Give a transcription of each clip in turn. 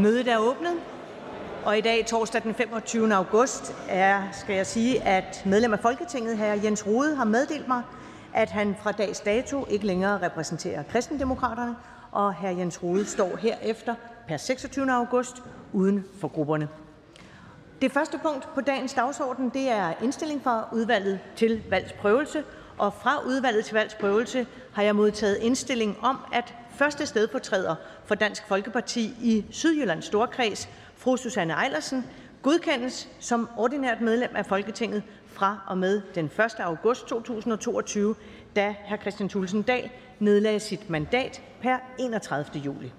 Mødet er åbnet. Og i dag, torsdag den 25. august, er, skal jeg sige, at medlem af Folketinget, hr. Jens Rode, har meddelt mig, at han fra dags dato ikke længere repræsenterer kristendemokraterne, og hr. Jens Rode står herefter per 26. august uden for grupperne. Det første punkt på dagens dagsorden det er indstilling fra udvalget til valgsprøvelse, og fra udvalget til valgsprøvelse har jeg modtaget indstilling om, at første stedfortræder for Dansk Folkeparti i Sydjyllands Storkreds, fru Susanne Eilersen, godkendes som ordinært medlem af Folketinget fra og med den 1. august 2022, da hr. Kristian Thulesen Dahl nedlagde sit mandat per 31. juli.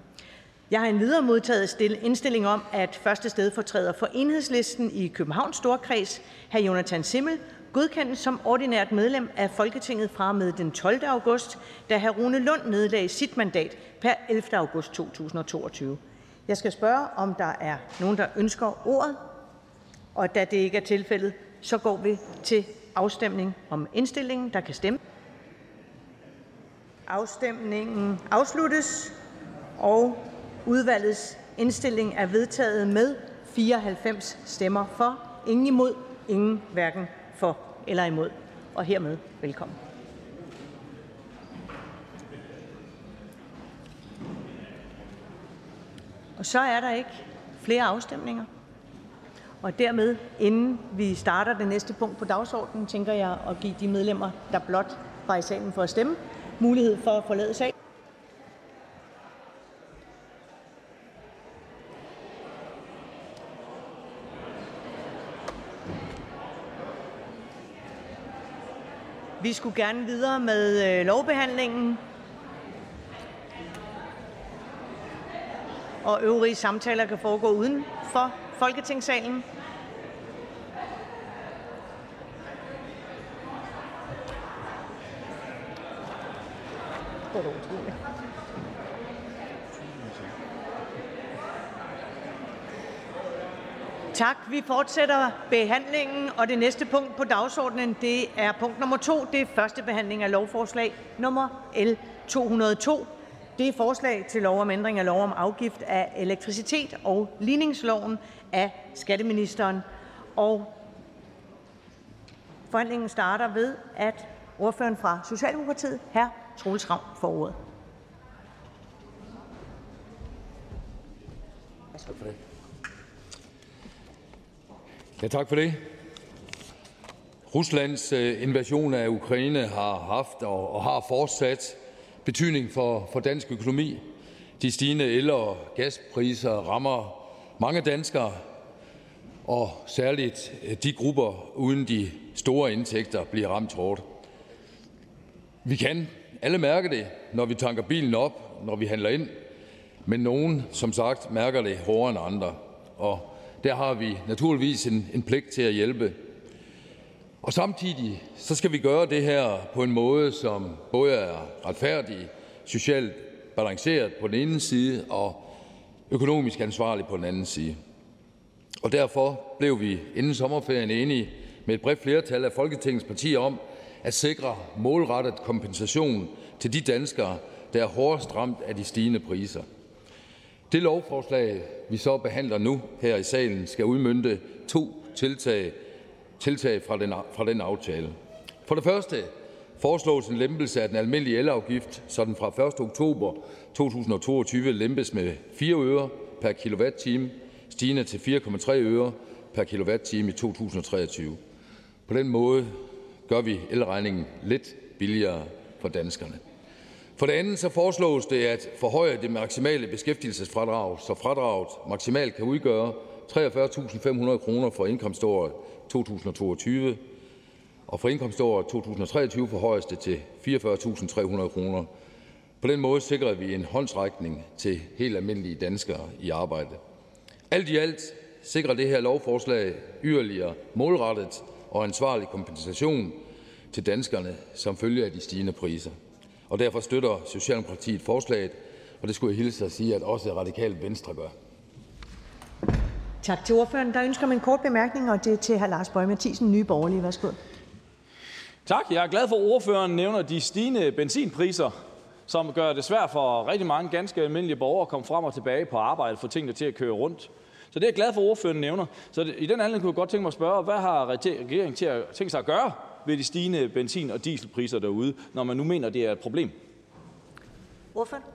Jeg har endvidere modtaget indstilling om, at første stedfortræder for Enhedslisten i Københavns Storkreds, hr. Jonathan Simmel, godkendes som ordinært medlem af Folketinget fra med den 12. august, da hr. Rune Lund nedlagde sit mandat per 11. august 2022. Jeg skal spørge, om der er nogen, der ønsker ordet. Og da det ikke er tilfældet, så går vi til afstemning om indstillingen. Der kan stemme. Afstemningen afsluttes, og udvalgets indstilling er vedtaget med 94 stemmer for, ingen imod, ingen hverken for eller imod. Og hermed velkommen. Og så er der ikke flere afstemninger. Og dermed, inden vi starter det næste punkt på dagsordenen, tænker jeg at give de medlemmer, der blot var i salen for at stemme, mulighed for at forlade salen. Vi skulle gerne videre med øh, lovbehandlingen. Og øvrige samtaler kan foregå uden for Folketingssalen. Godt Tak. Vi fortsætter behandlingen, og det næste punkt på dagsordenen det er punkt nummer to. Det er første behandling af lovforslag nummer L 202. Det er forslag til lov om ændring af lov om afgift af elektricitet og ligningsloven af skatteministeren. Og forhandlingen starter ved, at ordføreren fra Socialdemokratiet, hr. Troels Ravn, får ordet. Tak for det. Ja, tak for det. Ruslands øh, invasion af Ukraine har haft og har fortsat betydning for, for dansk økonomi. De stigende el- og gaspriser rammer mange danskere, og særligt øh, de grupper uden de store indtægter bliver ramt hårdt. Vi kan alle mærke det, når vi tanker bilen op, når vi handler ind, men nogen, som sagt, mærker det hårdere end andre. Og der har vi naturligvis en, en pligt til at hjælpe. Og samtidig så skal vi gøre det her på en måde, som både er retfærdig, socialt balanceret på den ene side og økonomisk ansvarlig på den anden side. Og derfor blev vi inden sommerferien enige med et bredt flertal af Folketingets partier om at sikre målrettet kompensation til de danskere, der er hårdest ramt af de stigende priser. Det lovforslag, vi så behandler nu her i salen, skal udmønte to tiltag, tiltag fra, den, fra den aftale. For det første foreslås en lempelse af den almindelige elafgift, så den fra 1. oktober 2022 lempes med 4 øre per kilowatt-time, stigende til 4,3 øre per kilowatt-time i 2023. På den måde gør vi elregningen lidt billigere for danskerne. For det andet så foreslås det at forhøje det maksimale beskæftigelsesfradrag, så fradraget maksimalt kan udgøre 43.500 kroner for indkomståret 2022, og for indkomståret 2023 forhøjes det til 44.300 kroner. På den måde sikrer vi en håndsrækning til helt almindelige danskere i arbejde. Alt i alt sikrer det her lovforslag yderligere målrettet og ansvarlig kompensation til danskerne som følge af de stigende priser og derfor støtter Socialdemokratiet forslaget, og det skulle jeg hilse at sige, at også Radikalt Venstre gør. Tak til ordføreren. Der ønsker man en kort bemærkning, og det er til hr. Lars Bøge Mathisen, Nye Borgerlige. Værsgo. Tak. Jeg er glad for, at ordføreren nævner de stigende benzinpriser, som gør det svært for rigtig mange ganske almindelige borgere at komme frem og tilbage på arbejde, for tingene til at køre rundt. Så det er jeg glad for, at ordføreren nævner. Så i den anledning kunne jeg godt tænke mig at spørge, hvad har regeringen til at tænke sig at gøre ved de stigende benzin- og dieselpriser derude, når man nu mener, det er et problem? Ordføreren?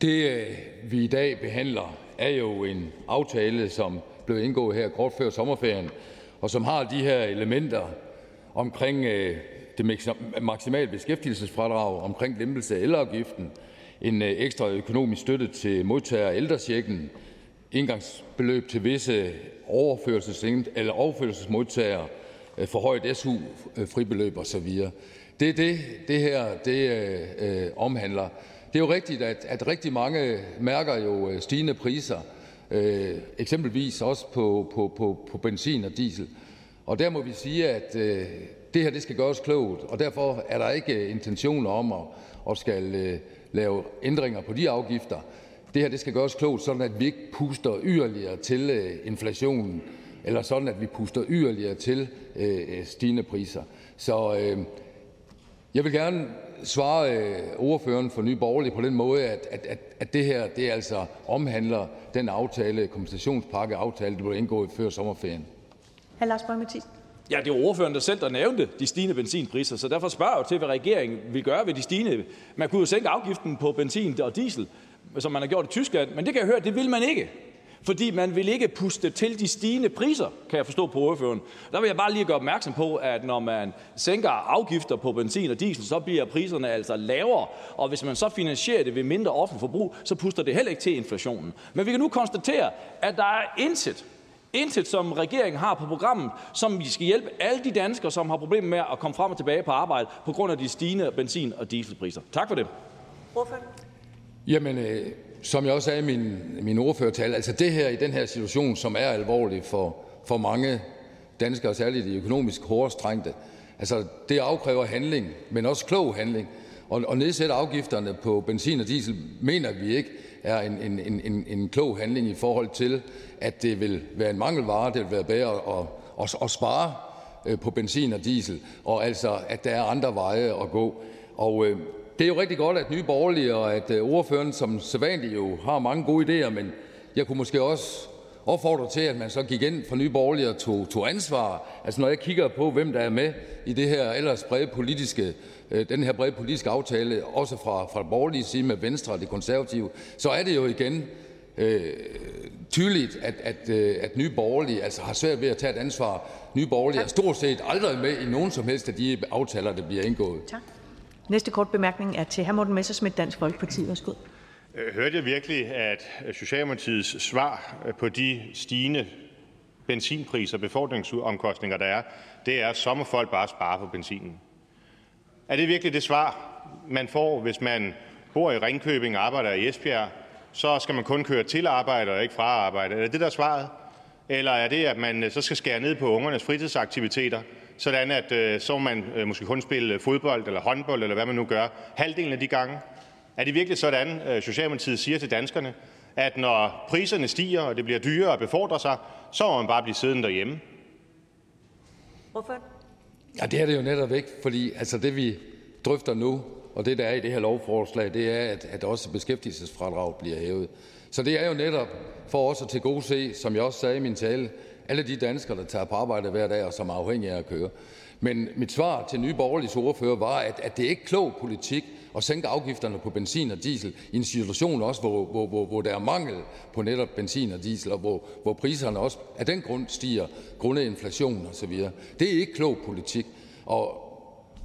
Det, øh, vi i dag behandler, er jo en aftale, som blev indgået her kort før sommerferien, og som har de her elementer omkring øh, det maksimale beskæftigelsesfradrag, omkring lempelse af elafgiften, en øh, ekstra økonomisk støtte til modtagere af ældrechecken, indgangsbeløb til visse overførelses- eller overførselsmodtagere, Øh, forhøjet SU-fribeløb øh, osv. Det er det, det her det, øh, omhandler. Det er jo rigtigt, at, at rigtig mange mærker jo øh, stigende priser, øh, eksempelvis også på, på, på, på benzin og diesel. Og der må vi sige, at øh, det her det skal gøres klogt, og derfor er der ikke intentioner om at, at skal øh, lave ændringer på de afgifter. Det her det skal gøres klogt, sådan at vi ikke puster yderligere til øh, inflationen, eller sådan at vi puster yderligere til øh, stigende priser. Så øh, jeg vil gerne svare øh, ordføreren for Nye Borgerlige på den måde, at, at, at, at det her det altså omhandler den aftale, kompensationspakke aftale, der blev indgået før sommerferien. Hr. Lars Borg Mathisen. Ja, det er ordføreren der selv, der nævnte de stigende benzinpriser, så derfor spørger jeg til, hvad regeringen vil gøre ved de stigende. Man kunne jo sænke afgiften på benzin og diesel, som man har gjort i Tyskland, men det kan jeg høre, det vil man ikke fordi man vil ikke puste til de stigende priser, kan jeg forstå på ordføreren. Der vil jeg bare lige gøre opmærksom på, at når man sænker afgifter på benzin og diesel, så bliver priserne altså lavere, og hvis man så finansierer det ved mindre offentlig forbrug, så puster det heller ikke til inflationen. Men vi kan nu konstatere, at der er intet, Intet, som regeringen har på programmet, som vi skal hjælpe alle de danskere, som har problemer med at komme frem og tilbage på arbejde på grund af de stigende benzin- og dieselpriser. Tak for det. Ordfører. Jamen, øh, som jeg også sagde i min, min ordførertale, altså det her i den her situation, som er alvorlig for, for mange danskere, særligt de økonomisk hårdest trængte, altså det afkræver handling, men også klog handling. Og, og nedsætte afgifterne på benzin og diesel mener vi ikke er en, en, en, en klog handling i forhold til, at det vil være en mangelvare, det vil være bedre at, at, at spare øh, på benzin og diesel, og altså at der er andre veje at gå. Og øh, det er jo rigtig godt, at Nye Borgerlige og at øh, ordføreren som sædvanligt jo har mange gode idéer, men jeg kunne måske også opfordre til, at man så gik ind for Nye Borgerlige og tog, tog ansvar. Altså når jeg kigger på, hvem der er med i det her ellers brede politiske, øh, den her brede politiske aftale, også fra, fra borgerlige side med Venstre og det konservative, så er det jo igen øh, tydeligt, at, at, øh, at Nye Borgerlige altså har svært ved at tage et ansvar. Nye Borgerlige er stort set aldrig med i nogen som helst af de aftaler, der bliver indgået. Tak. Næste kort bemærkning er til hr. Morten Messersmith, Dansk Folkeparti. Værsgo. Øh, hørte jeg virkelig, at Socialdemokratiets svar på de stigende benzinpriser og befordringsomkostninger, der er, det er, så må folk bare spare på benzinen? Er det virkelig det svar, man får, hvis man bor i Ringkøbing og arbejder i Esbjerg? Så skal man kun køre til arbejde og ikke fra arbejde. Er det det, der er svaret? Eller er det, at man øh, så skal skære ned på ungernes fritidsaktiviteter, sådan at øh, så man øh, måske kun spille fodbold eller håndbold, eller hvad man nu gør, halvdelen af de gange? Er det virkelig sådan, øh, Socialdemokratiet siger til danskerne, at når priserne stiger, og det bliver dyrere at befordre sig, så må man bare blive siddende derhjemme? Hvorfor? Ja, det er det jo netop ikke, fordi altså det vi drøfter nu, og det der er i det her lovforslag, det er, at, at også beskæftigelsesfradrag bliver hævet. Så det er jo netop for os at til gode se, som jeg også sagde i min tale, alle de danskere, der tager på arbejde hver dag og som er afhængige af at køre. Men mit svar til Nye Borgerliges ordfører var, at, at det ikke er klog politik at sænke afgifterne på benzin og diesel i en situation også, hvor, hvor, hvor, hvor der er mangel på netop benzin og diesel, og hvor, hvor priserne også af den grund stiger, grundet inflation osv. Det er ikke klog politik, og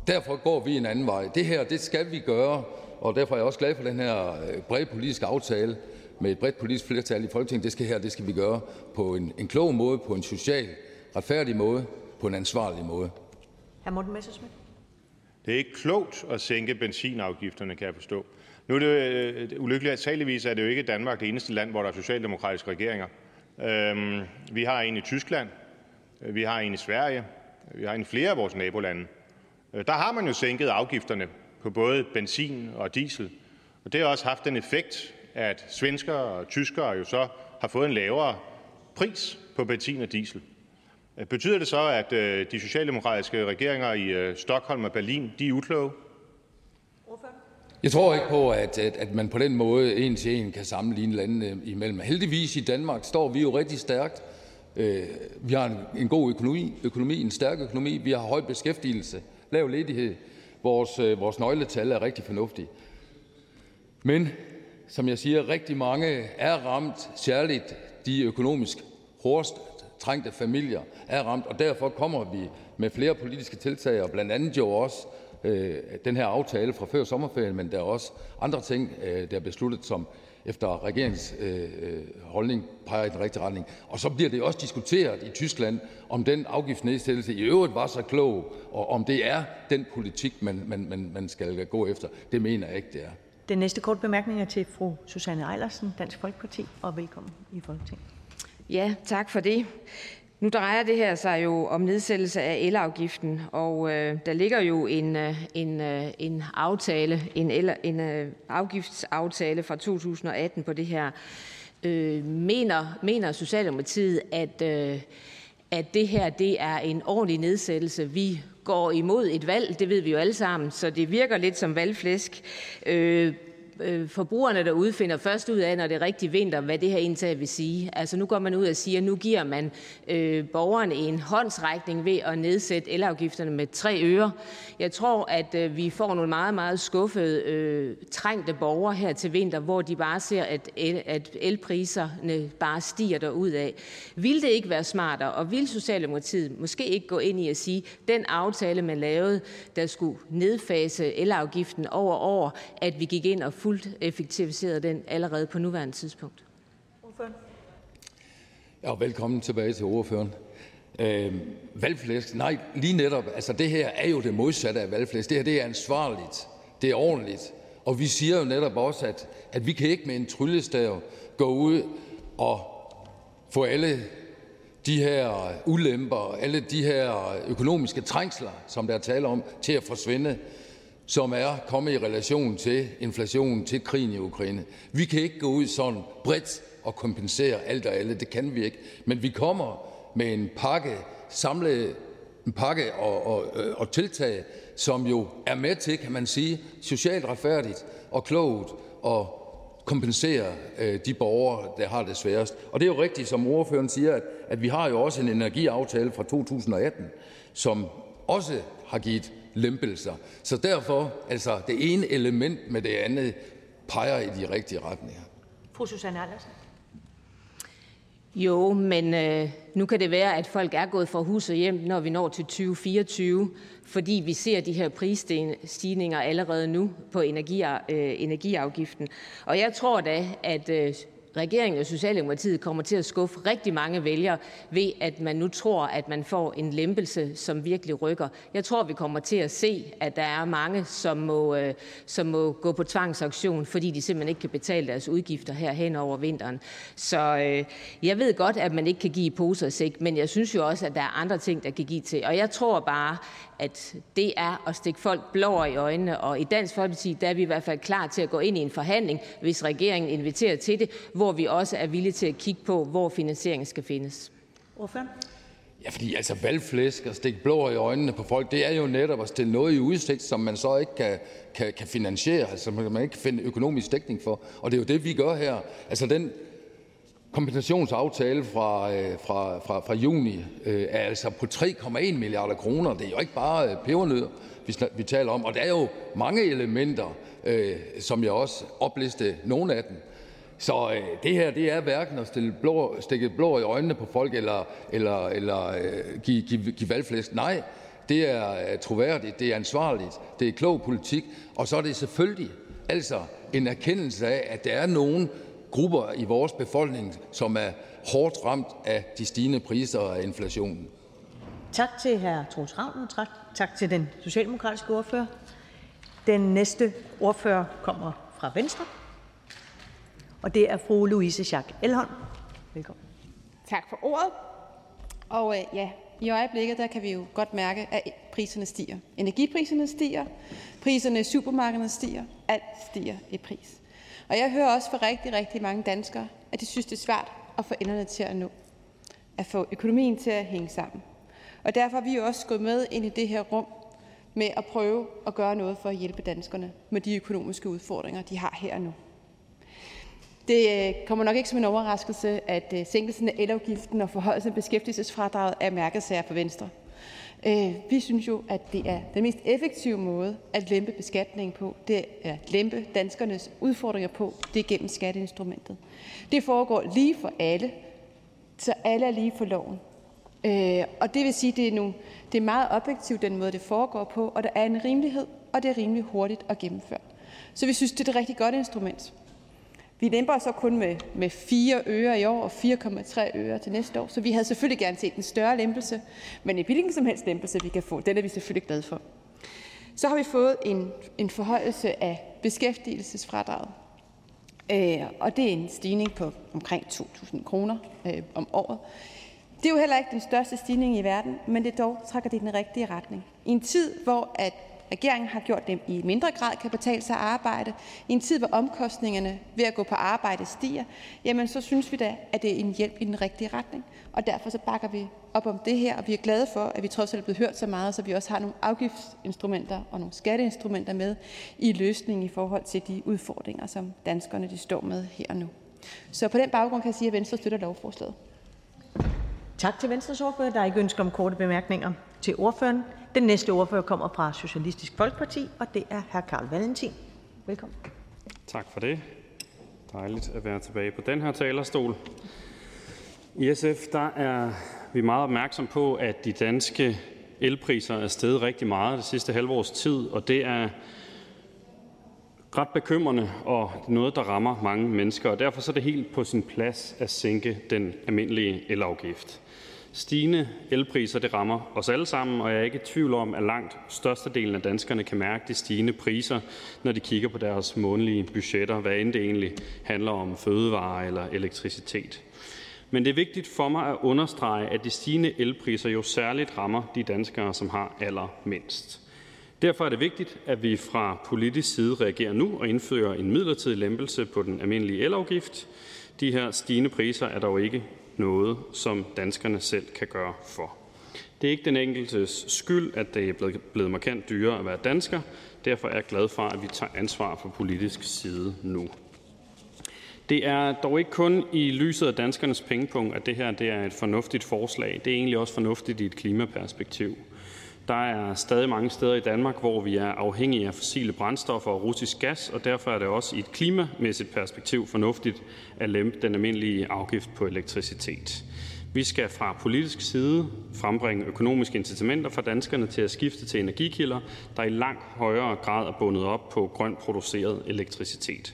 derfor går vi en anden vej. Det her, det skal vi gøre, og derfor er jeg også glad for den her øh, brede politiske aftale, med et bredt politisk flertal i Folketinget. Det skal her det skal vi gøre på en, en klog måde, på en social retfærdig måde, på en ansvarlig måde. Hr. Morten Messersmith. Det er ikke klogt at sænke benzinafgifterne, kan jeg forstå. Nu er det øh, ulykkeligt, at saligvis er det jo ikke Danmark det eneste land, hvor der er socialdemokratiske regeringer. Øhm, vi har en i Tyskland, vi har en i Sverige, vi har en i flere af vores nabolande. Øh, der har man jo sænket afgifterne på både benzin og diesel, og det har også haft den effekt, at svenskere og tyskere jo så har fået en lavere pris på benzin og diesel. Betyder det så, at øh, de socialdemokratiske regeringer i øh, Stockholm og Berlin de er ukloge? Jeg tror ikke på, at, at, at man på den måde en til en kan sammenligne landene imellem. Heldigvis i Danmark står vi jo rigtig stærkt. Øh, vi har en, en god økonomi, økonomi, en stærk økonomi. Vi har høj beskæftigelse, lav ledighed. Vores, vores nøgletal er rigtig fornuftige. Men som jeg siger, rigtig mange er ramt, særligt de økonomisk hårdest trængte familier er ramt, og derfor kommer vi med flere politiske tiltag, og blandt andet jo også øh, den her aftale fra før sommerferien, men der er også andre ting, øh, der er besluttet, som efter regeringens øh, øh holdning peger i den rigtige retning. Og så bliver det også diskuteret i Tyskland, om den afgiftsnedsættelse i øvrigt var så klog, og om det er den politik, man, man, man, man skal gå efter. Det mener jeg ikke, det er. Den næste kort bemærkning er til fru Susanne Eilersen, Dansk Folkeparti, og velkommen i Folketinget. Ja, tak for det. Nu drejer det her sig jo om nedsættelse af elafgiften, og øh, der ligger jo en, øh, en, øh, en aftale, en, el, en øh, afgiftsaftale fra 2018 på det her. Øh, mener, mener Socialdemokratiet, at, øh, at det her det er en ordentlig nedsættelse? Vi går imod et valg, det ved vi jo alle sammen, så det virker lidt som valgflæsk. Øh, Øh, forbrugerne derude finder først ud af, når det er rigtig vinter, hvad det her indtag vil sige. Altså nu går man ud og siger, at nu giver man øh, borgerne en håndsrækning ved at nedsætte elafgifterne med 3 øre. Jeg tror, at øh, vi får nogle meget, meget skuffede, øh, trængte borgere her til vinter, hvor de bare ser, at, el, at elpriserne bare stiger derud af. Vil det ikke være smartere, og vil Socialdemokratiet måske ikke gå ind i at sige, at den aftale, man lavede, der skulle nedfase elafgiften over år, at vi gik ind og fuldt effektiviseret den allerede på nuværende tidspunkt. Ja, velkommen tilbage til ordføreren. Øh, valgflæsk, nej, lige netop, altså det her er jo det modsatte af valgflæsk. Det her, det er ansvarligt, det er ordentligt. Og vi siger jo netop også, at, at vi kan ikke med en tryllestav gå ud og få alle de her ulemper, alle de her økonomiske trængsler, som der er tale om, til at forsvinde som er kommet i relation til inflationen, til krigen i Ukraine. Vi kan ikke gå ud sådan bredt og kompensere alt og alle. Det kan vi ikke. Men vi kommer med en pakke, samlet en pakke og, og, øh, og tiltag, som jo er med til, kan man sige, socialt retfærdigt og klogt og kompensere øh, de borgere, der har det sværest. Og det er jo rigtigt, som ordføreren siger, at, at vi har jo også en energiaftale fra 2018, som også har givet lempelser. Så derfor, altså det ene element med det andet, peger i de rigtige retninger. Fru Susanne Andersen. Jo, men øh, nu kan det være, at folk er gået fra hus og hjem, når vi når til 2024, fordi vi ser de her prisstigninger allerede nu på energi, øh, energiafgiften. Og jeg tror da, at øh, regeringen og Socialdemokratiet kommer til at skuffe rigtig mange vælgere ved, at man nu tror, at man får en lempelse, som virkelig rykker. Jeg tror, vi kommer til at se, at der er mange, som må, øh, som må gå på tvangsaktion, fordi de simpelthen ikke kan betale deres udgifter her hen over vinteren. Så øh, jeg ved godt, at man ikke kan give poser og sæk, men jeg synes jo også, at der er andre ting, der kan give til. Og jeg tror bare, at det er at stikke folk blår i øjnene, og i Dansk Folkeparti der er vi i hvert fald klar til at gå ind i en forhandling, hvis regeringen inviterer til det, hvor vi også er villige til at kigge på, hvor finansieringen skal findes. Ordføren? Ja, fordi altså valgflæsk og stikke blå i øjnene på folk, det er jo netop at stille noget i udsigt, som man så ikke kan, kan, kan finansiere, altså man kan ikke finde økonomisk dækning for. Og det er jo det, vi gør her. Altså den kompensationsaftale fra, øh, fra, fra, fra juni øh, er altså på 3,1 milliarder kroner. Det er jo ikke bare øh, pebernødder, vi, vi taler om. Og der er jo mange elementer, som jeg også opliste nogle af dem. Så øh, det her, det er hverken at stille blå, stikke blå i øjnene på folk, eller, eller, eller øh, give, give, give valgflæsk. Nej, det er troværdigt, det er ansvarligt, det er klog politik, og så er det selvfølgelig altså en erkendelse af, at der er nogen grupper i vores befolkning, som er hårdt ramt af de stigende priser og af inflationen. Tak til hr. Troels Ravn, og tak, tak til den socialdemokratiske ordfører. Den næste ordfører kommer fra Venstre, og det er fru Louise Schack Elholm. Velkommen. Tak for ordet. Og øh, ja, i øjeblikket der kan vi jo godt mærke, at priserne stiger. Energipriserne stiger, priserne i supermarkederne stiger, alt stiger i pris. Og jeg hører også fra rigtig, rigtig mange danskere, at de synes, det er svært at få enderne til at nå. At få økonomien til at hænge sammen. Og derfor er vi jo også gået med ind i det her rum med at prøve at gøre noget for at hjælpe danskerne med de økonomiske udfordringer, de har her og nu. Det øh, kommer nok ikke som en overraskelse, at øh, sænkelsen af elafgiften og forhøjelsen af beskæftigelsesfradraget er mærkesager for Venstre. Øh, vi synes jo, at det er den mest effektive måde at lempe beskatningen på, det er at lempe danskernes udfordringer på, det er gennem skatteinstrumentet. Det foregår lige for alle, så alle er lige for loven. Øh, og det vil sige, at det er, nogle, det er meget objektivt, den måde, det foregår på, og der er en rimelighed, og det er rimelig hurtigt at gennemføre. Så vi synes, det er et rigtig godt instrument. Vi lemper så kun med, med 4 øre i år og 4,3 øre til næste år, så vi havde selvfølgelig gerne set en større lempelse, men en hvilken som helst lempelse, vi kan få, den er vi selvfølgelig glade for. Så har vi fået en, en forhøjelse af beskæftigelsesfradraget, øh, og det er en stigning på omkring 2.000 kroner øh, om året. Det er jo heller ikke den største stigning i verden, men det dog trækker det i den rigtige retning. I en tid, hvor at regeringen har gjort det i mindre grad kan betale sig at arbejde, i en tid, hvor omkostningerne ved at gå på arbejde stiger, jamen så synes vi da, at det er en hjælp i den rigtige retning. Og derfor så bakker vi op om det her, og vi er glade for, at vi trods alt er blevet hørt så meget, så vi også har nogle afgiftsinstrumenter og nogle skatteinstrumenter med i løsningen i forhold til de udfordringer, som danskerne de står med her og nu. Så på den baggrund kan jeg sige, at Venstre støtter lovforslaget. Tak til Venstres ordfører. Der er ikke ønske om korte bemærkninger til ordføreren. Den næste ordfører kommer fra Socialistisk Folkeparti, og det er hr. Carl Valentin. Velkommen. Tak for det. Dejligt at være tilbage på den her talerstol. I SF der er vi meget opmærksom på, at de danske elpriser er steget rigtig meget det sidste halve års tid, og det er ret bekymrende og noget, der rammer mange mennesker. Og derfor er det helt på sin plads at sænke den almindelige elafgift. Stigende elpriser det rammer os alle sammen, og jeg er ikke i tvivl om, at langt størstedelen af danskerne kan mærke de stigende priser, når de kigger på deres månedlige budgetter, hvad end det egentlig handler om fødevarer eller elektricitet. Men det er vigtigt for mig at understrege, at de stigende elpriser jo særligt rammer de danskere, som har allermindst. Derfor er det vigtigt, at vi fra politisk side reagerer nu og indfører en midlertidig lempelse på den almindelige elafgift. De her stigende priser er dog ikke noget, som danskerne selv kan gøre for. Det er ikke den enkeltes skyld, at det er blevet markant dyrere at være dansker. Derfor er jeg glad for, at vi tager ansvar fra politisk side nu. Det er dog ikke kun i lyset af danskernes pengepunkt, at det her det er et fornuftigt forslag. Det er egentlig også fornuftigt i et klimaperspektiv. Der er stadig mange steder i Danmark, hvor vi er afhængige af fossile brændstoffer og russisk gas, og derfor er det også i et klimamæssigt perspektiv fornuftigt at lempe den almindelige afgift på elektricitet. Vi skal fra politisk side frembringe økonomiske incitamenter for danskerne til at skifte til energikilder, der i langt højere grad er bundet op på grønt produceret elektricitet.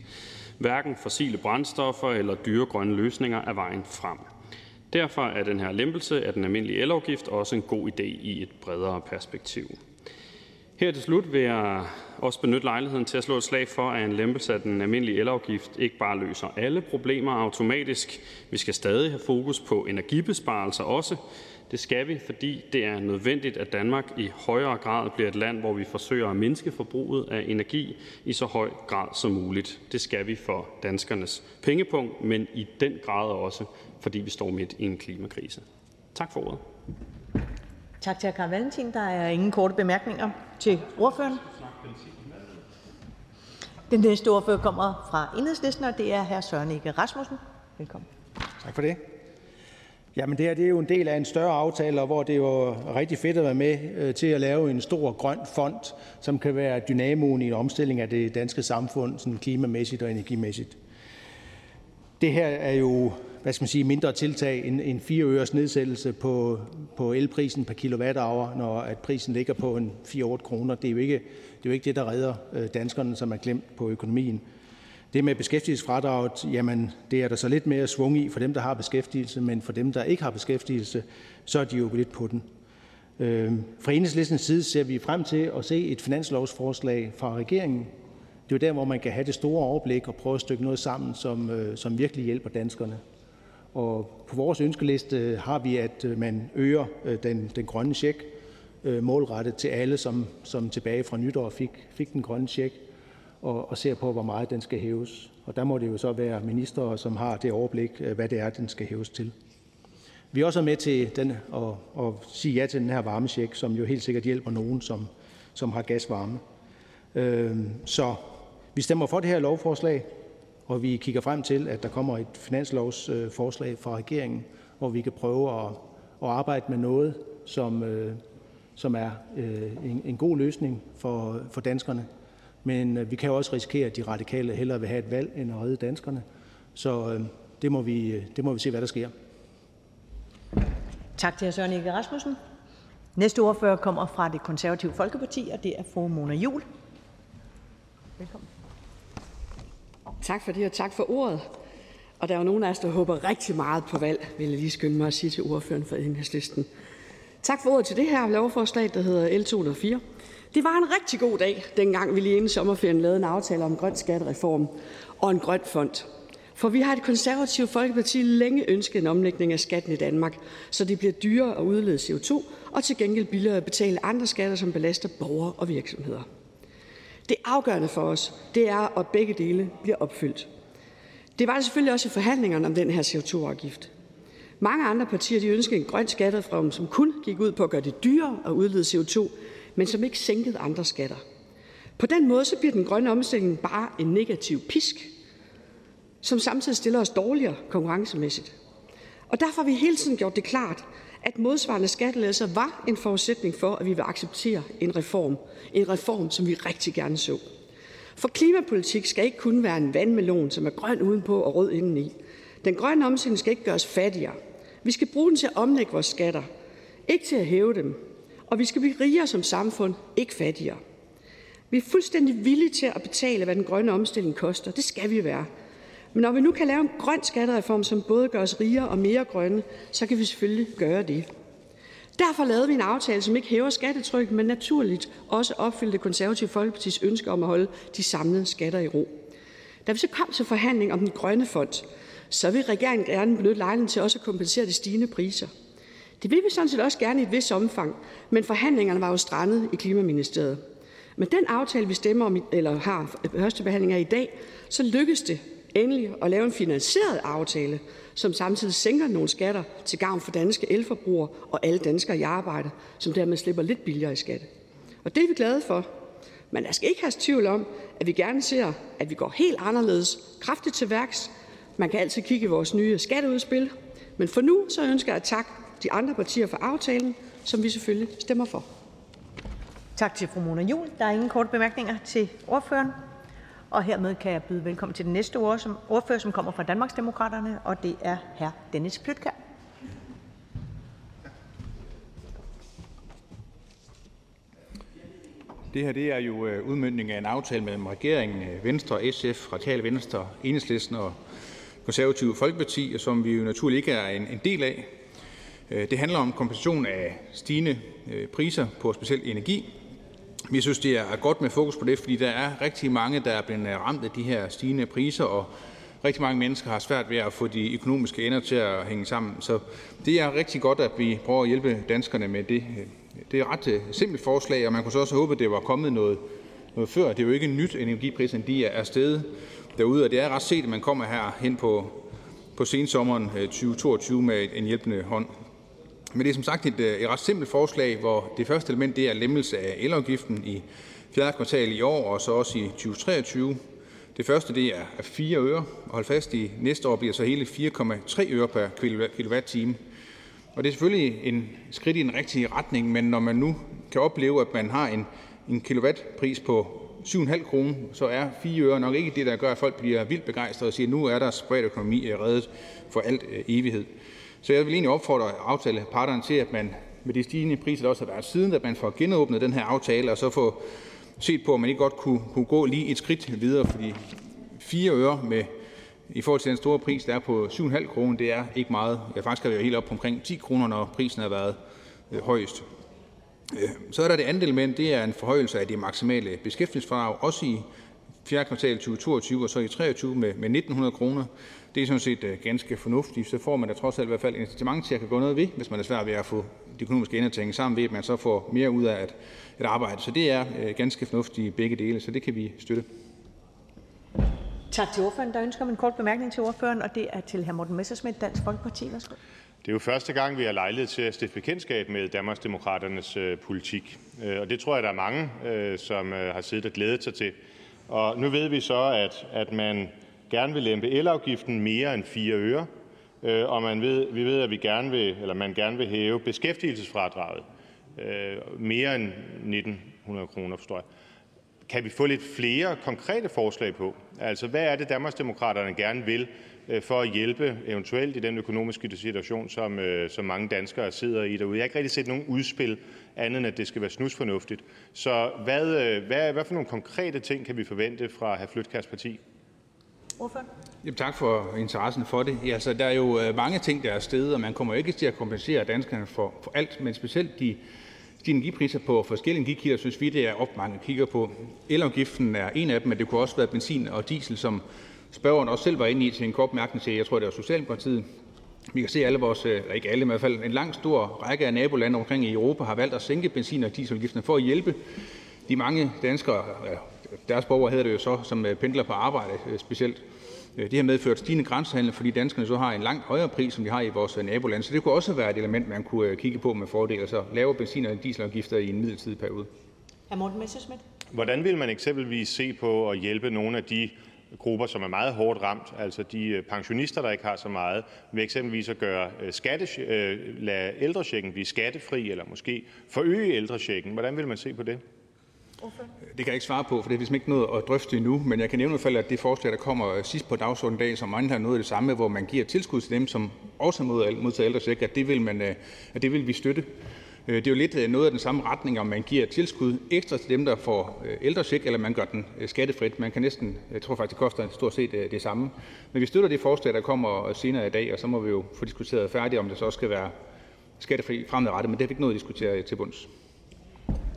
Hverken fossile brændstoffer eller dyre grønne løsninger er vejen frem. Derfor er den her lempelse af den almindelige elafgift også en god idé i et bredere perspektiv. Her til slut vil jeg også benytte lejligheden til at slå et slag for, at en lempelse af den almindelige elafgift ikke bare løser alle problemer automatisk. Vi skal stadig have fokus på energibesparelser også. Det skal vi, fordi det er nødvendigt, at Danmark i højere grad bliver et land, hvor vi forsøger at mindske forbruget af energi i så høj grad som muligt. Det skal vi for danskernes pengepunkt, men i den grad også fordi vi står midt i en klimakrise. Tak for ordet. Tak til hr. Carl Valentin. Der er ingen korte bemærkninger til ordføreren. Den næste ordfører kommer fra Enhedslisten, og det er hr. Søren Ege Rasmussen. Velkommen. Tak for det. Jamen det her det er jo en del af en større aftale, hvor det er jo rigtig fedt at være med øh, til at lave en stor grøn fond, som kan være dynamoen i en omstilling af det danske samfund, sådan klimamæssigt og energimæssigt. Det her er jo hvad skal man sige, mindre tiltag end en 4 øres nedsættelse på, på elprisen per kilowatt-hour, når at prisen ligger på en 4-8 kroner. Det er, jo ikke, det er jo ikke det, der redder øh, danskerne, som er klemt på økonomien. Det med beskæftigelsesfradraget, jamen det er der så lidt mere svung i for dem, der har beskæftigelse, men for dem, der ikke har beskæftigelse, så er de jo lidt på den. Øh, fra enhedslistens side ser vi frem til at se et finanslovsforslag fra regeringen. Det er jo der, hvor man kan have det store overblik og prøve at stykke noget sammen, som, øh, som virkelig hjælper danskerne. Og på vores ønskeliste har vi, at øh, man øger øh, den, den grønne check øh, målrettet til alle, som, som tilbage fra nytår fik, fik den grønne check, og, og ser på, hvor meget den skal hæves. Og der må det jo så være minister, som har det overblik, hvad det er, den skal hæves til. Vi er også med til den, at, at sige ja til den her varmesjek, som jo helt sikkert hjælper nogen, som, som har gasvarme. Øhm, så vi stemmer for det her lovforslag, og vi kigger frem til, at der kommer et finanslovsforslag fra regeringen, hvor vi kan prøve at, at arbejde med noget, som, øh, som er øh, en, en god løsning for, for danskerne. Men øh, vi kan jo også risikere, at de radikale hellere vil have et valg end at redde danskerne. Så det må vi, det må vi se, hvad der sker. Tak til hr. Søren Ege Rasmussen. Næste ordfører kommer fra det konservative Folkeparti, og det er fru Mona Jul. Velkommen. Tak for det, og tak for ordet. Og der er jo nogen af os, der håber rigtig meget på valg, vil jeg lige skynde mig at sige til ordføreren for enhedslisten. Tak for ordet til det her lovforslag, der hedder L 204. Det var en rigtig god dag, dengang vi lige inden sommerferien lavede en aftale om en grøn skattereform og en grøn fond. For vi har et konservativt Folkeparti længe ønsket en omlægning af skatten i Danmark, så det bliver dyrere at udlede CO2 og til gengæld billigere at betale andre skatter, som belaster borgere og virksomheder. Det afgørende for os det er, at begge dele bliver opfyldt. Det var det selvfølgelig også i forhandlingerne om den her CO2-afgift. Mange andre partier de ønskede en grøn skattereform, som kun gik ud på at gøre det dyrere at udlede CO2, men som ikke sænkede andre skatter. På den måde så bliver den grønne omstilling bare en negativ pisk, som samtidig stiller os dårligere konkurrencemæssigt. Og derfor har vi hele tiden gjort det klart, at modsvarende skattelettelser var en forudsætning for, at vi vil acceptere en reform. En reform, som vi rigtig gerne så. For klimapolitik skal ikke kun være en vandmelon, som er grøn udenpå og rød indeni. Den grønne omstilling skal ikke gøre os fattigere. Vi skal bruge den til at omlægge vores skatter, ikke til at hæve dem. Og vi skal blive rigere som samfund, ikke fattigere. Vi er fuldstændig villige til at betale, hvad den grønne omstilling koster. Det skal vi være. Men når vi nu kan lave en grøn skattereform, som både gør os rigere og mere grønne, så kan vi selvfølgelig gøre det. Derfor lavede vi en aftale, som ikke hæver skattetrykket, men naturligt også opfylder det konservative Folkepartis ønske om at holde de samlede skatter i ro. Da vi så kom til forhandling om den grønne fond, så vil regeringen gerne benytte lejligheden til også at kompensere de stigende priser. Det vil vi sådan set også gerne i et vis omfang, men forhandlingerne var jo strandet i Klimaministeriet. Men den aftale, vi stemmer om, eller har øh, første behandling af i dag, så lykkes det endelig at lave en finansieret aftale, som samtidig sænker nogle skatter til gavn for danske elforbrugere og alle danskere i arbejde, som dermed slipper lidt billigere i skat. Og det er vi glade for. Men der skal ikke have tvivl om, at vi gerne ser, at vi går helt anderledes kraftigt til værks. Man kan altid kigge i vores nye skatteudspil. Men for nu så ønsker jeg at takke de andre partier for aftalen, som vi selvfølgelig stemmer for. Tak til fru Mona Juhl. Der er ingen korte bemærkninger til ordføreren. Og hermed kan jeg byde velkommen til den næste ordfører, som kommer fra Danmarksdemokraterne, og det er hr. Dennis Flydtkjær. Det her det er jo øh, udmyndning af en aftale mellem regeringen, øh, Venstre, SF, Radikale Venstre, Enhedslisten og Konservative Folkeparti, som vi jo naturligt ikke er en, del af. Øh, det handler om kompensation af stigende øh, priser på specielt energi, vi synes, det er godt med fokus på det, fordi der er rigtig mange, der er blevet øh, ramt af de her stigende priser, og rigtig mange mennesker har svært ved at få de økonomiske ender til at hænge sammen. Så det er rigtig godt, at vi prøver at hjælpe danskerne med det. Det er et ret øh, simpelt forslag, og man kunne så også håbe, at det var kommet noget, noget før. Det er jo ikke nyt, energipriserne de er steget derude, og det er ret set, at man kommer her hen på, på sensommeren øh, 2022 med en hjælpende hånd. Men det er som sagt et, øh, et ret simpelt forslag, hvor det første element det er lemmelse af elafgiften i fjerde kvartal i år og så også i 2023. Det første det er 4 øre, og hold fast i næste år bliver så hele 4,3 øre per kilowatt-time. Og det er selvfølgelig en skridt i den rigtige retning, men når man nu kan opleve, at man har en, en kilowattpris på 7,5 kroner, så er 4 øre nok ikke det, der gør, at folk bliver vildt begejstrede og siger, at nu er der spredt økonomi øh, reddet for alt øh, evighed. Så jeg vil egentlig opfordre aftaleparterne til, at man med de stigende priser, der også har været siden, at man får genåbnet den her aftale, og så får set på, om man ikke godt kunne, kunne gå lige et skridt videre, fordi 4 øre med, i forhold til den store pris, der er på 7,5 kroner, det er ikke meget. Jeg faktisk har været helt op på omkring 10 kroner, når prisen har været øh, højest. Øh, så er der det andet element, det er en forhøjelse af det maksimale beskæftigelsesfradrag, også i fjerde kvartal 2022 og så i 2023 med, med 1900 kroner. Det er sådan set øh, ganske fornuftigt. Så får man da trods alt i hvert fald incitament til at kan gå noget ved, hvis man er svært ved at få de økonomiske ender til at hænge sammen ved, at man så får mere ud af at, at arbejde. Så det er øh, ganske fornuftigt i begge dele, så det kan vi støtte. Tak til ordføreren. Der ønsker man en kort bemærkning til ordføreren, og det er til hr. Morten Messersmith, Dansk Folkeparti. Værsgo. Det er jo første gang, vi har lejlighed til at stifte bekendtskab med Danmarksdemokraternes øh, politik, øh, og det tror jeg, der er mange, øh, som har siddet og glædet sig til. Og nu ved vi så, at, at man gerne vil lempe elafgiften mere end 4 øre, øh, og man ved, vi ved, at vi gerne vil, eller man gerne vil hæve beskæftigelsesfradraget øh, mere end 1900 kroner, forstår jeg. Kan vi få lidt flere konkrete forslag på? Altså, hvad er det, Danmarksdemokraterne gerne vil øh, for at hjælpe eventuelt i den økonomiske situation, som som mange danskere sidder i derude. Jeg har ikke rigtig set nogen udspil, andet end at det skal være snusfornuftigt. Så hvad, hvad, hvad for nogle konkrete ting kan vi forvente fra hr. Flytkærs parti? Jamen, tak for interessen for det. Ja, altså, der er jo øh, mange ting, der er steget, og man kommer ikke til at kompensere danskerne for, for alt, men specielt de, de energipriser på forskellige energikilder, synes vi, det er op, mange kigger på. Elafgiften er en af dem, men det kunne også være benzin og diesel, som spørgeren også selv var inde i til en kort mærkning til, jeg tror, det var Socialdemokratiet. Vi kan se, alle vores, øh, eller ikke alle, men i hvert fald en lang stor række af nabolande omkring i Europa har valgt at sænke benzin- og dieselafgifterne for at hjælpe de mange danskere, deres borgere hedder det jo så, som øh, pendler på arbejde øh, specielt. Det har medført stigende grænsehandel, fordi danskerne så har en langt højere pris, som de har i vores nabolande. Så det kunne også være et element, man kunne kigge på med fordel, altså lave benzin- og dieselafgifter i en midlertidig periode. Hr. Morten Messerschmidt. Hvordan vil man eksempelvis se på at hjælpe nogle af de grupper, som er meget hårdt ramt, altså de øh, pensionister, der ikke har så meget, ved eksempelvis at gøre øh, skatte, øh, lade ældrechecken blive skattefri, eller måske forøge ældrechecken. Hvordan vil man se på det? Det kan jeg ikke svare på, for det er ligesom ikke noget at drøfte endnu, men jeg kan nævne i hvert fald, at det forslag, der kommer sidst på dagsordenen dag, som andre har noget af det samme, hvor man giver tilskud til dem, som også modtager ældrecheck, at det vil, man, øh, at det vil vi støtte. Øh, det er jo lidt øh, noget af den samme retning, om man giver tilskud ekstra til dem, der får ældre ældrecheck, eller man gør den skattefrit. Man kan næsten, jeg tror faktisk, det koster stort set det samme. Men vi støtter det forslag, der kommer senere i dag, og så må vi jo få diskuteret færdigt, om det så skal være skattefri fremadrettet, men det har vi ikke noget at diskutere til bunds.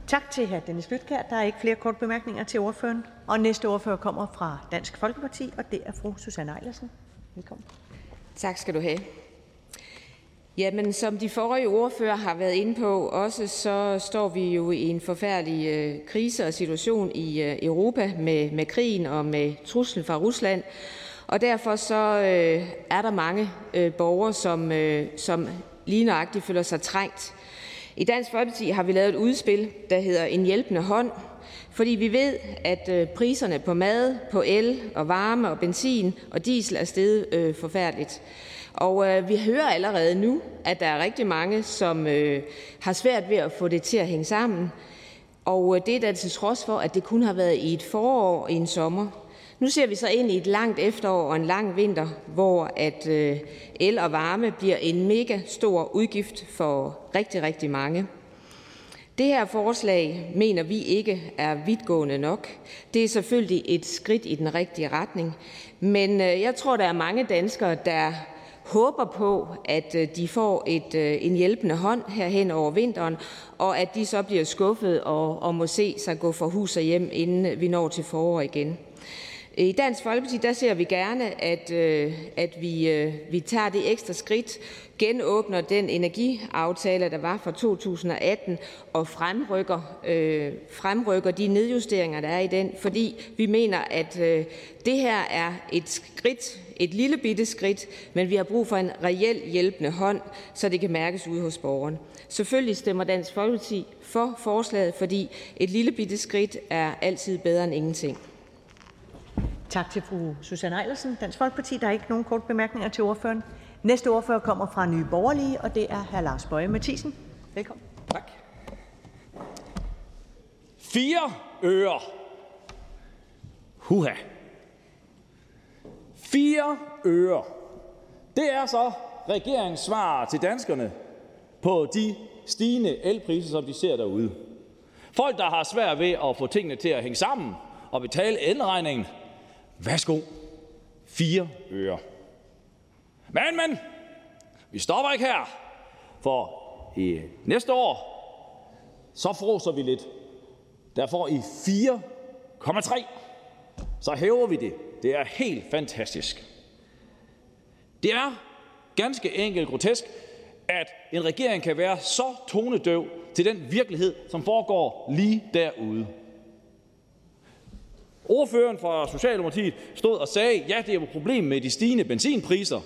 Tak til hr. Dennis Flydtkjær. Der er ikke flere korte bemærkninger til ordføreren. Og næste ordfører kommer fra Dansk Folkeparti, og det er fru Susanne Eilersen. Velkommen. Tak skal du have. Jamen, som de forrige ordfører har været inde på også, så står vi jo i en forfærdelig øh, krise og situation i øh, Europa med, med krigen og med truslen fra Rusland. Og derfor så øh, er der mange øh, borgere, som, øh, som lige nøjagtigt føler sig trængt. I Dansk Folkeparti har vi lavet et udspil, der hedder En hjælpende hånd, fordi vi ved, at øh, priserne på mad, på el og varme og benzin og diesel er steget øh, forfærdeligt. Og øh, vi hører allerede nu, at der er rigtig mange, som øh, har svært ved at få det til at hænge sammen. Og øh, det er da til trods for, at det kun har været i et forår og i en sommer. Nu ser vi så ind i et langt efterår og en lang vinter, hvor at øh, el og varme bliver en mega stor udgift for rigtig, rigtig mange. Det her forslag mener vi ikke er vidtgående nok. Det er selvfølgelig et skridt i den rigtige retning, men øh, jeg tror, der er mange danskere, der håber på, at øh, de får et, en hjælpende hånd her hen over vinteren, og at de så bliver skuffet og, og må se sig gå for hus og hjem, inden vi når til forår igen. I Dansk Folkeparti der ser vi gerne, at, øh, at vi, øh, vi tager det ekstra skridt, genåbner den energiaftale, der var fra 2018, og fremrykker, øh, fremrykker de nedjusteringer, der er i den, fordi vi mener, at øh, det her er et skridt, et lille bitte skridt, men vi har brug for en reel hjælpende hånd, så det kan mærkes ude hos borgeren. Selvfølgelig stemmer Dansk Folkeparti for forslaget, fordi et lille bitte skridt er altid bedre end ingenting. Tak til fru Susanne Eilersen, Dansk Folkeparti. Der er ikke nogen korte bemærkninger til ordføreren. Næste ordfører kommer fra Nye Borgerlige, og det er hr. Lars Bøje Mathisen. Velkommen. Tak. Fire øre. Huha. Fire øre. Det er så regeringens svar til danskerne på de stigende elpriser, som de ser derude. Folk, der har svært ved at få tingene til at hænge sammen og betale elregningen, Værsgo. 4 øre. Men, men, vi stopper ikke her, for i næste år, så froser vi lidt. Der får I 4,3. Så hæver vi det. Det er helt fantastisk. Det er ganske enkelt grotesk, at en regering kan være så tonedøv til den virkelighed, som foregår lige derude. Ordføreren fra Socialdemokratiet stod og sagde, ja, det er et problem med de stigende benzinpriser.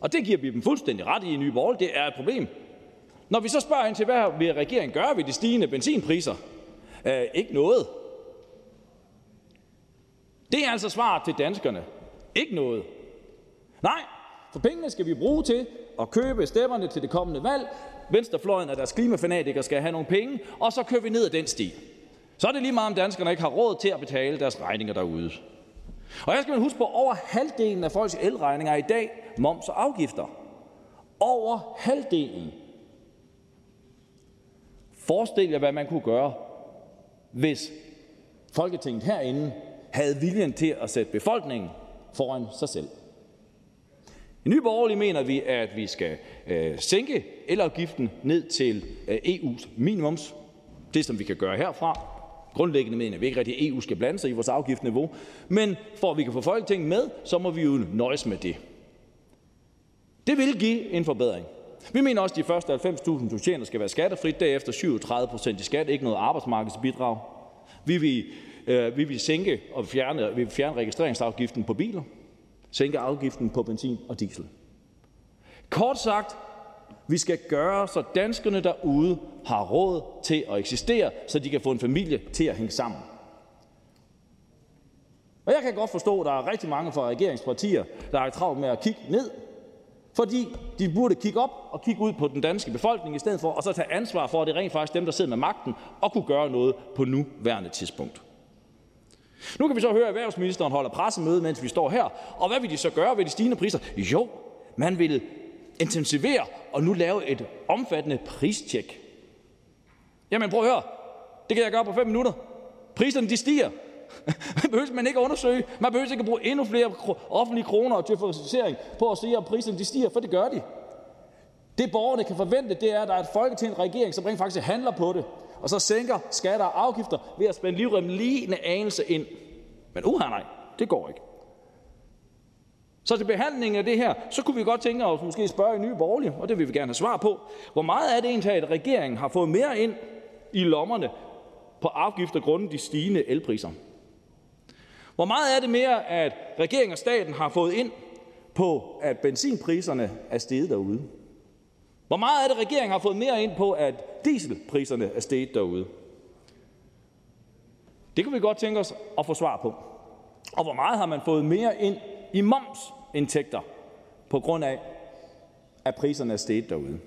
Og det giver vi dem fuldstændig ret i i Nye Borgerlige. Det er et problem. Når vi så spørger ind til, hvad vil regeringen gøre ved de stigende benzinpriser? Øh, ikke noget. Det er altså svaret til danskerne. Ikke noget. Nej, for pengene skal vi bruge til at købe stemmerne til det kommende valg. Venstrefløjen og deres klimafanatikere skal have nogle penge, og så kører vi ned ad den sti. Så er det lige meget, om danskerne ikke har råd til at betale deres regninger derude. Og jeg skal huske på, at over halvdelen af folks elregninger er i dag moms og afgifter. Over halvdelen. Forestil jer, hvad man kunne gøre, hvis Folketinget herinde havde viljen til at sætte befolkningen foran sig selv. I Nye Borgerlige mener vi, at vi skal øh, sænke elafgiften ned til øh, EU's minimums. Det, som vi kan gøre herfra. Grundlæggende mener vi ikke rigtig, at EU skal blande sig i vores afgiftsniveau. Men for at vi kan få Folketinget med, så må vi jo nøjes med det. Det vil give en forbedring. Vi mener også, at de første 90.000, du tjener, skal være skattefrit. Derefter 37% i skat, ikke noget arbejdsmarkedsbidrag. Vi vil, øh, vi vil sænke og fjerne, vi vil fjerne registreringsafgiften på biler. Sænke afgiften på benzin og diesel. Kort sagt, vi skal gøre, så danskerne derude har råd til at eksistere, så de kan få en familie til at hænge sammen. Og jeg kan godt forstå, at der er rigtig mange fra regeringspartier, der er travlt med at kigge ned fordi de burde kigge op og kigge ud på den danske befolkning i stedet for og så tage ansvar for, at det rent faktisk dem, der sidder med magten og kunne gøre noget på nuværende tidspunkt. Nu kan vi så høre, at erhvervsministeren holder pressemøde, mens vi står her. Og hvad vil de så gøre ved de stigende priser? Jo, man vil intensivere og nu lave et omfattende pristjek. Jamen prøv at høre. Det kan jeg gøre på 5 minutter. Priserne de stiger. Man behøver man ikke at undersøge. Man behøver ikke at bruge endnu flere offentlige kroner til finansiering på at se, om priserne de stiger, for det gør de. Det borgerne kan forvente, det er, at der er et folketing regering, som rent faktisk handler på det, og så sænker skatter og afgifter ved at spænde livrem lige en anelse ind. Men uha nej, det går ikke. Så til behandlingen af det her, så kunne vi godt tænke os måske spørge i nye borgerlige, og det vil vi gerne have svar på. Hvor meget er det egentlig, at regeringen har fået mere ind i lommerne på afgifter grundet de stigende elpriser? Hvor meget er det mere, at regeringen og staten har fået ind på, at benzinpriserne er steget derude? Hvor meget er det, regeringen har fået mere ind på, at dieselpriserne er steget derude? Det kan vi godt tænke os at få svar på. Og hvor meget har man fået mere ind i momsindtægter på grund af, at priserne er steget derude?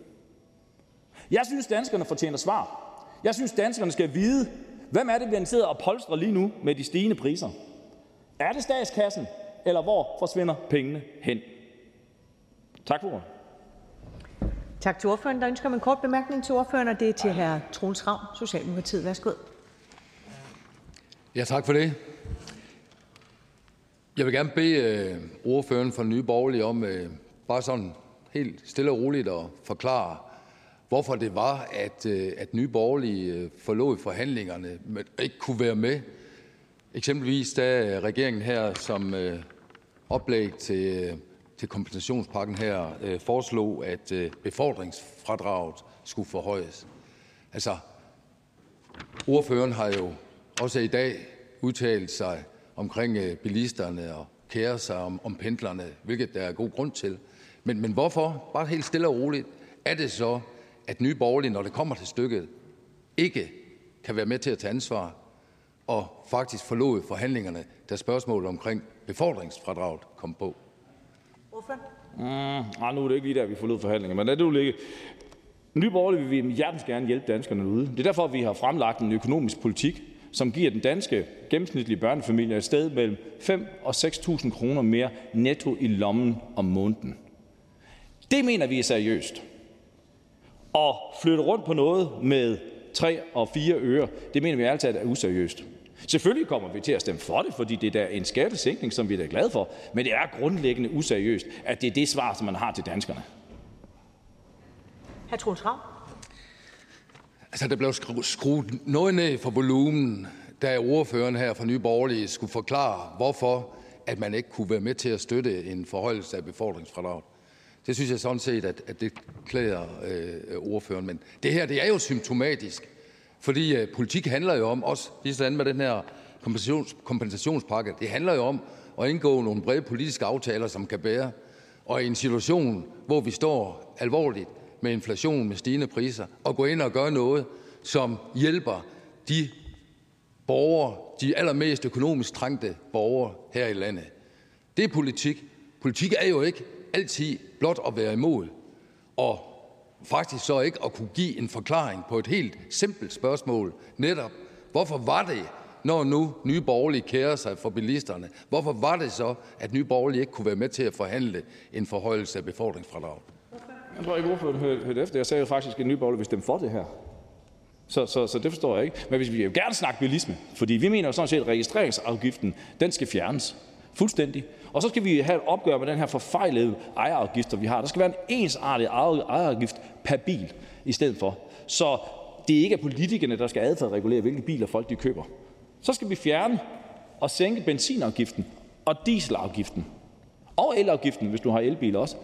Jeg synes, danskerne fortjener svar. Jeg synes, danskerne skal vide, hvem er det, vi sidder og polstrer lige nu med de stigende priser. Er det statskassen, eller hvor forsvinder pengene hen? Tak for ordet. Tak til ordføreren. Der ønsker man en kort bemærkning til ordføreren, og det er til hr. Troels Ravn, Socialdemokratiet. Værsgo. Ja, tak for det. Jeg vil gerne bede øh, ordføreren fra Nye Borgerlige om øh, bare sådan helt stille og roligt at forklare, hvorfor det var, at, øh, at Nye Borgerlige øh, forlod forhandlingerne, men ikke kunne være med Eksempelvis da regeringen her som øh, oplæg til, til kompensationspakken her foreslog, at befordringsfradraget skulle forhøjes. Altså, ordføreren har jo også i dag udtalt sig omkring bilisterne og kære sig om, om pendlerne, hvilket der er god grund til. Men, men hvorfor, bare helt stille og roligt, er det så, at Nye Borgerlige, når det kommer til stykket, ikke kan være med til at tage ansvar og faktisk forlod forhandlingerne, da spørgsmålet omkring befordringsfradraget kom på? Mm, ah, nu er det ikke lige der, vi forlod forhandlinger, men lad det ligge. Nye Borgerlige vil vi hjertens gerne hjælpe danskerne ude. Det er derfor, vi har fremlagt en økonomisk politik, som giver den danske gennemsnitlige børnefamilie et sted mellem 5 og 6.000 kroner mere netto i lommen om måneden. Det mener vi er seriøst. Og flytte rundt på noget med 3 og 4 øre, det mener vi altid er useriøst. Selvfølgelig kommer vi til at stemme for det, fordi det er en skattesænkning, som vi er glade for, men det er grundlæggende useriøst, at det er det svar, som man har til danskerne. Hr. Troels. Altså, der blev skruet noget ned for volumen, da ordføreren her fra Nye Borgerlige skulle forklare, hvorfor at man ikke kunne være med til at støtte en forhøjelse af befordringsfradraget. Det synes jeg sådan set, at, at det klæder øh, ordføreren. Men det her, det er jo symptomatisk fordi øh, politik handler jo om, også sådan med den her kompensations, kompensationspakke, det handler jo om at indgå nogle brede politiske aftaler, som kan bære. og i en situation, hvor vi står alvorligt med inflation, med stigende priser, og gå ind og gøre noget, som hjælper de borgere, de allermest økonomisk trængte borgere her i landet. Det er politik. Politik er jo ikke altid blot at være imod, og faktisk så ikke at kunne give en forklaring på et helt simpelt spørgsmål. Netop, hvorfor var det, når nu Nye Borgerlige kærer sig for bilisterne, hvorfor var det så, at Nye Borgerlige ikke kunne være med til at forhandle en forhøjelse af befordringsfradrag? Jeg tror ikke, ordføreren hørte efter. Jeg sagde jo faktisk, at Nye Borgerlige vil stemme for det her. Så, så, så det forstår jeg ikke. Men hvis vi vil gerne snakke bilisme, fordi vi mener jo sådan set, at registreringsafgiften, den skal fjernes fuldstændig. Og så skal vi have et opgør med den her forfejlede ejerafgift, vi har. Der skal være en ensartet ejerafgift per bil i stedet for. Så det ikke er politikerne, der skal adfærdsregulere, hvilke biler folk de køber. Så skal vi fjerne og sænke benzinafgiften og dieselafgiften og elafgiften, hvis du har elbil også.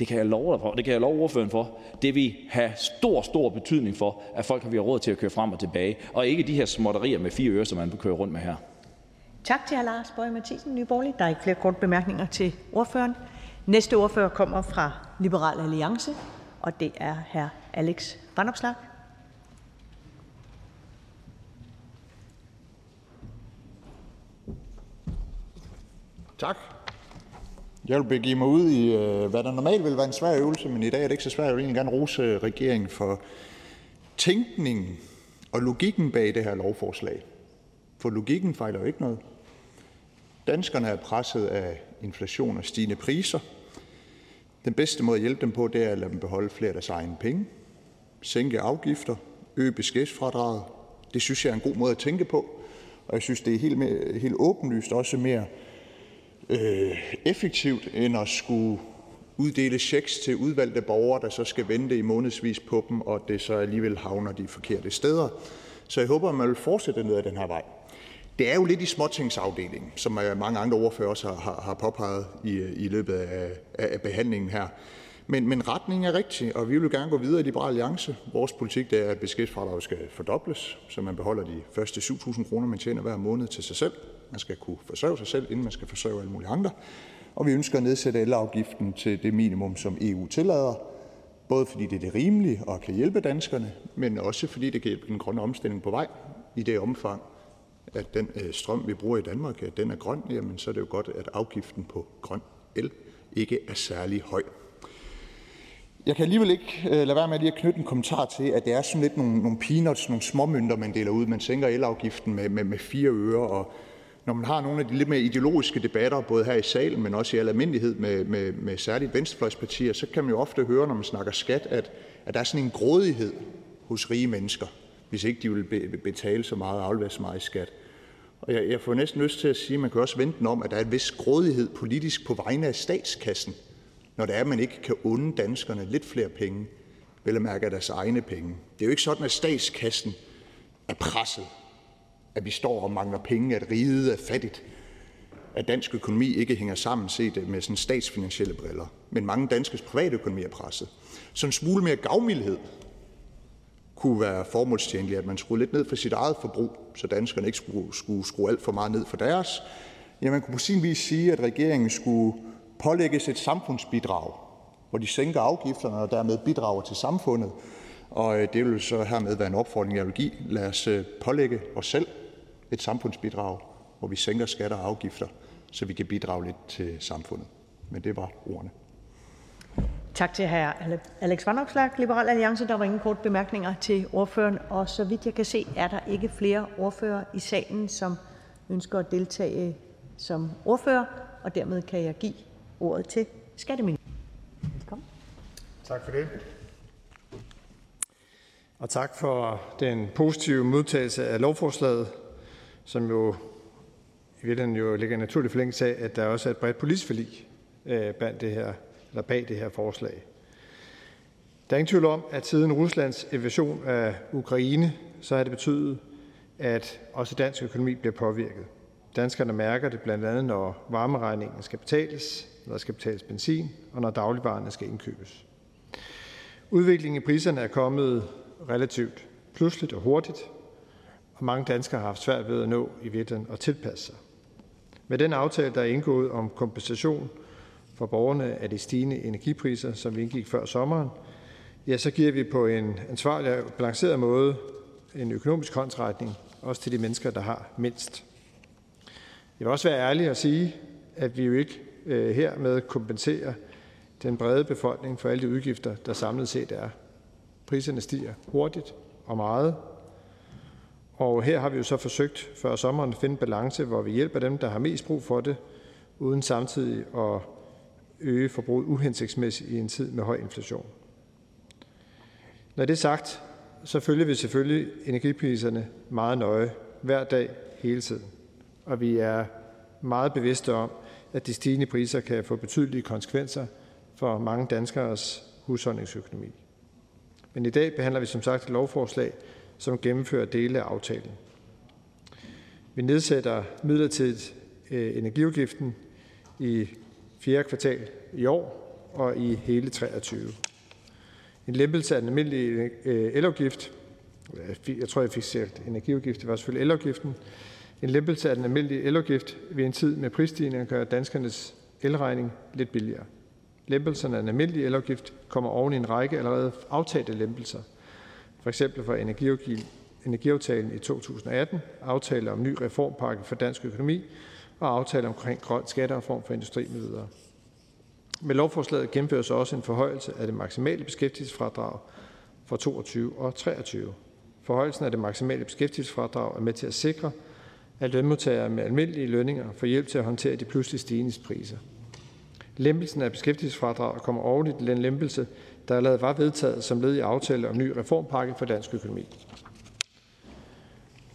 Det kan jeg love dig for. Det kan jeg love ordføreren for. Det vil have stor, stor betydning for, at folk har råd til at køre frem og tilbage, og ikke de her småtterier med fire øre, som man kører rundt med her. Tak til hr. Lars Boje Mathiesen, Nye Borgerlige. Der er ikke flere korte bemærkninger til ordføreren. Næste ordfører kommer fra Liberal Alliance, og det er hr. Alex Vanopslagh. Tak. Jeg vil begive mig ud i, øh, hvad der normalt vil være en svær øvelse, men i dag er det ikke så svært. Jeg vil egentlig gerne rose øh, regeringen for tænkningen og logikken bag det her lovforslag. For logikken fejler jo ikke noget. Danskerne er presset af inflation og stigende priser. Den bedste måde at hjælpe dem på, det er at lade dem beholde flere af deres egne penge, sænke afgifter, øge beskæftigelsesfradraget. Det synes jeg er en god måde at tænke på, og jeg synes, det er helt, helt åbenlyst også mere øh, effektivt end at skulle uddele checks til udvalgte borgere, der så skal vente i månedsvis på dem, og det så alligevel havner de forkerte steder. Så jeg håber, at man vil fortsætte ned ad den her vej. Det er jo lidt i småtingsafdelingen, som øh, mange andre ordfører også har, har påpeget i, i løbet af, af behandlingen her. Men, men retningen er rigtig, og vi vil gerne gå videre i Liberal Alliance. Vores politik det er, at beskæftigelsesfradraget skal fordobles, så man beholder de første 7.000 kroner, man tjener hver måned til sig selv. Man skal kunne forsørge sig selv, inden man skal forsørge alle mulige andre. Og vi ønsker at nedsætte elafgiften til det minimum, som EU tillader, både fordi det er det rimelige og kan hjælpe danskerne, men også fordi det kan hjælpe den grønne omstilling på vej i det omfang, at den øh, strøm, vi bruger i Danmark, at den er grøn, jamen så er det jo godt, at afgiften på grøn el ikke er særlig høj. Jeg kan alligevel ikke øh, lade være med lige at knytte en kommentar til, at det er sådan lidt nogle, nogle peanuts, nogle småmønter, man deler ud. Man sænker elafgiften med, med, med fire øre, og når man har nogle af de lidt mere ideologiske debatter, både her i salen, men også i al almindelighed med, med, med særligt venstrefløjspartier, så kan man jo ofte høre, når man snakker skat, at, at der er sådan en grådighed hos rige mennesker, hvis ikke de vil betale så meget og aflevere så meget i skat. Og jeg, jeg får næsten lyst til at sige, at man kan også vente den om, at der er en vis grådighed politisk på vegne af statskassen, når det er, at man ikke kan unde danskerne lidt flere penge, vel at mærke af deres egne penge. Det er jo ikke sådan, at statskassen er presset, at vi står og mangler penge, at riget er fattigt, at dansk økonomi ikke hænger sammen set med sådan statsfinansielle briller. Men mange danskes private økonomi er presset. Så en smule mere gavmildhed kunne være formålstjenligt, at man skruede lidt ned for sit eget forbrug, så danskerne ikke skulle, skulle skrue alt for meget ned for deres. Ja, man kunne på sin vis sige, at regeringen skulle pålægges et samfundsbidrag, hvor de sænker afgifterne og dermed bidrager til samfundet. Og øh, det vil så hermed være en opfordring, jeg vil give. Lad os øh, pålægge os selv et samfundsbidrag, hvor vi sænker skatter og afgifter, så vi kan bidrage lidt til samfundet. Men det var ordene. Tak til hr. Alex Vanopslagh, Liberal Alliance. Der var ingen kort bemærkninger til ordføreren, og så vidt jeg kan se, er der ikke flere ordfører i salen, som ønsker at deltage som ordfører, og dermed kan jeg give ordet til skatteministeren. Velkommen. Tak for det. Og tak for den positive modtagelse af lovforslaget, som jo i virkeligheden jo ligger naturligt forlængelse af, at der også er et bredt politisk forlig øh, bag det her, eller bag det her forslag. Der er ingen tvivl om, at siden Ruslands invasion af Ukraine, så har det betydet, at også dansk økonomi bliver påvirket. Danskerne mærker det blandt andet, når varmeregningen skal betales, når der skal betales benzin, og når dagligvarerne skal indkøbes. Udviklingen i priserne er kommet relativt pludseligt og hurtigt, og mange danskere har haft svært ved at nå i virkeligheden at tilpasse sig. Med den aftale, der er indgået om kompensation for borgerne af de stigende energipriser, som vi indgik før sommeren, ja, så giver vi på en ansvarlig og balanceret måde en økonomisk håndsretning, også til de mennesker, der har mindst. Jeg vil også være ærlig og sige, at vi jo ikke øh, hermed kompenserer den brede befolkning for alle de udgifter, der samlet set er. Priserne stiger hurtigt og meget, og her har vi jo så forsøgt før sommeren at finde balance, hvor vi hjælper dem, der har mest brug for det, uden samtidig at øge forbruget uhensigtsmæssigt i en tid med høj inflation. Når det er sagt, så følger vi selvfølgelig energipriserne meget nøje hver dag hele tiden. Og vi er meget bevidste om, at de stigende priser kan få betydelige konsekvenser for mange danskers husholdningsøkonomi. Men i dag behandler vi som sagt et lovforslag, som gennemfører dele af aftalen. Vi nedsætter midlertidigt øh, energiafgiften i fjerde kvartal i år og i hele 23. En lempelse af den almindelige øh, elafgift, jeg tror, jeg fik sagt energiafgift, det var selvfølgelig elafgiften, en lempelse af den almindelige elafgift ved en tid med prisstigninger gør danskernes elregning lidt billigere. Lempelserne af den almindelige elafgift kommer oven i en række allerede aftalte lempelser, For eksempel for energiaftalen i 2018, aftale om ny reformpakke for dansk økonomi og aftale omkring grøn skattereform for industri med videre. Med lovforslaget gennemføres også en forhøjelse af det maksimale beskæftigelsesfradrag for 22 og 23. Forhøjelsen af det maksimale beskæftigelsesfradrag er med til at sikre, at lønmodtagere med almindelige lønninger får hjælp til at håndtere de pludselig stigende priser. Lempelsen af beskæftigelsesfradraget kommer oven i den lempelse, der allerede var vedtaget som led i aftale om ny reformpakke for dansk økonomi.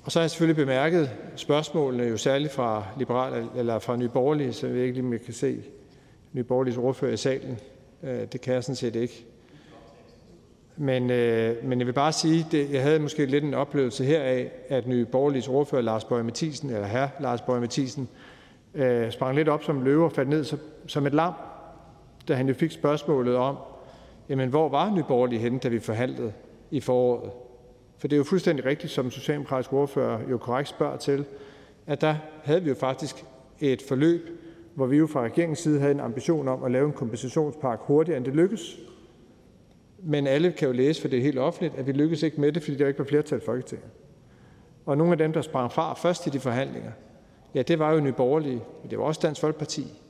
Og så har jeg selvfølgelig bemærket spørgsmålene jo særligt fra, liberal, eller fra Nye Borgerlige, så jeg ved ikke lige, om jeg kan se Nye Borgerliges ordfører i salen. Øh, det kan jeg sådan set ikke. Men, øh, men jeg vil bare sige, at jeg havde måske lidt en oplevelse her af, at Nye Borgerliges ordfører Lars Bøge Mathisen, eller herr Lars Bøge Mathisen, øh, sprang lidt op som løve og faldt ned som, som et lam, da han jo fik spørgsmålet om, jamen hvor var Nye Borgerlige henne, da vi forhandlede i foråret? For det er jo fuldstændig rigtigt, som socialdemokratisk ordfører jo korrekt spørger til, at der havde vi jo faktisk et forløb, hvor vi jo fra regeringens side havde en ambition om at lave en kompensationspakke hurtigere, end det lykkedes. Men alle kan jo læse, for det er helt offentligt, at vi lykkedes ikke med det, fordi der ikke var flertal i Folketinget. Og nogle af dem, der sprang fra først i de forhandlinger, ja, det var jo Nye Borgerlige, men det var også Dansk Folkeparti.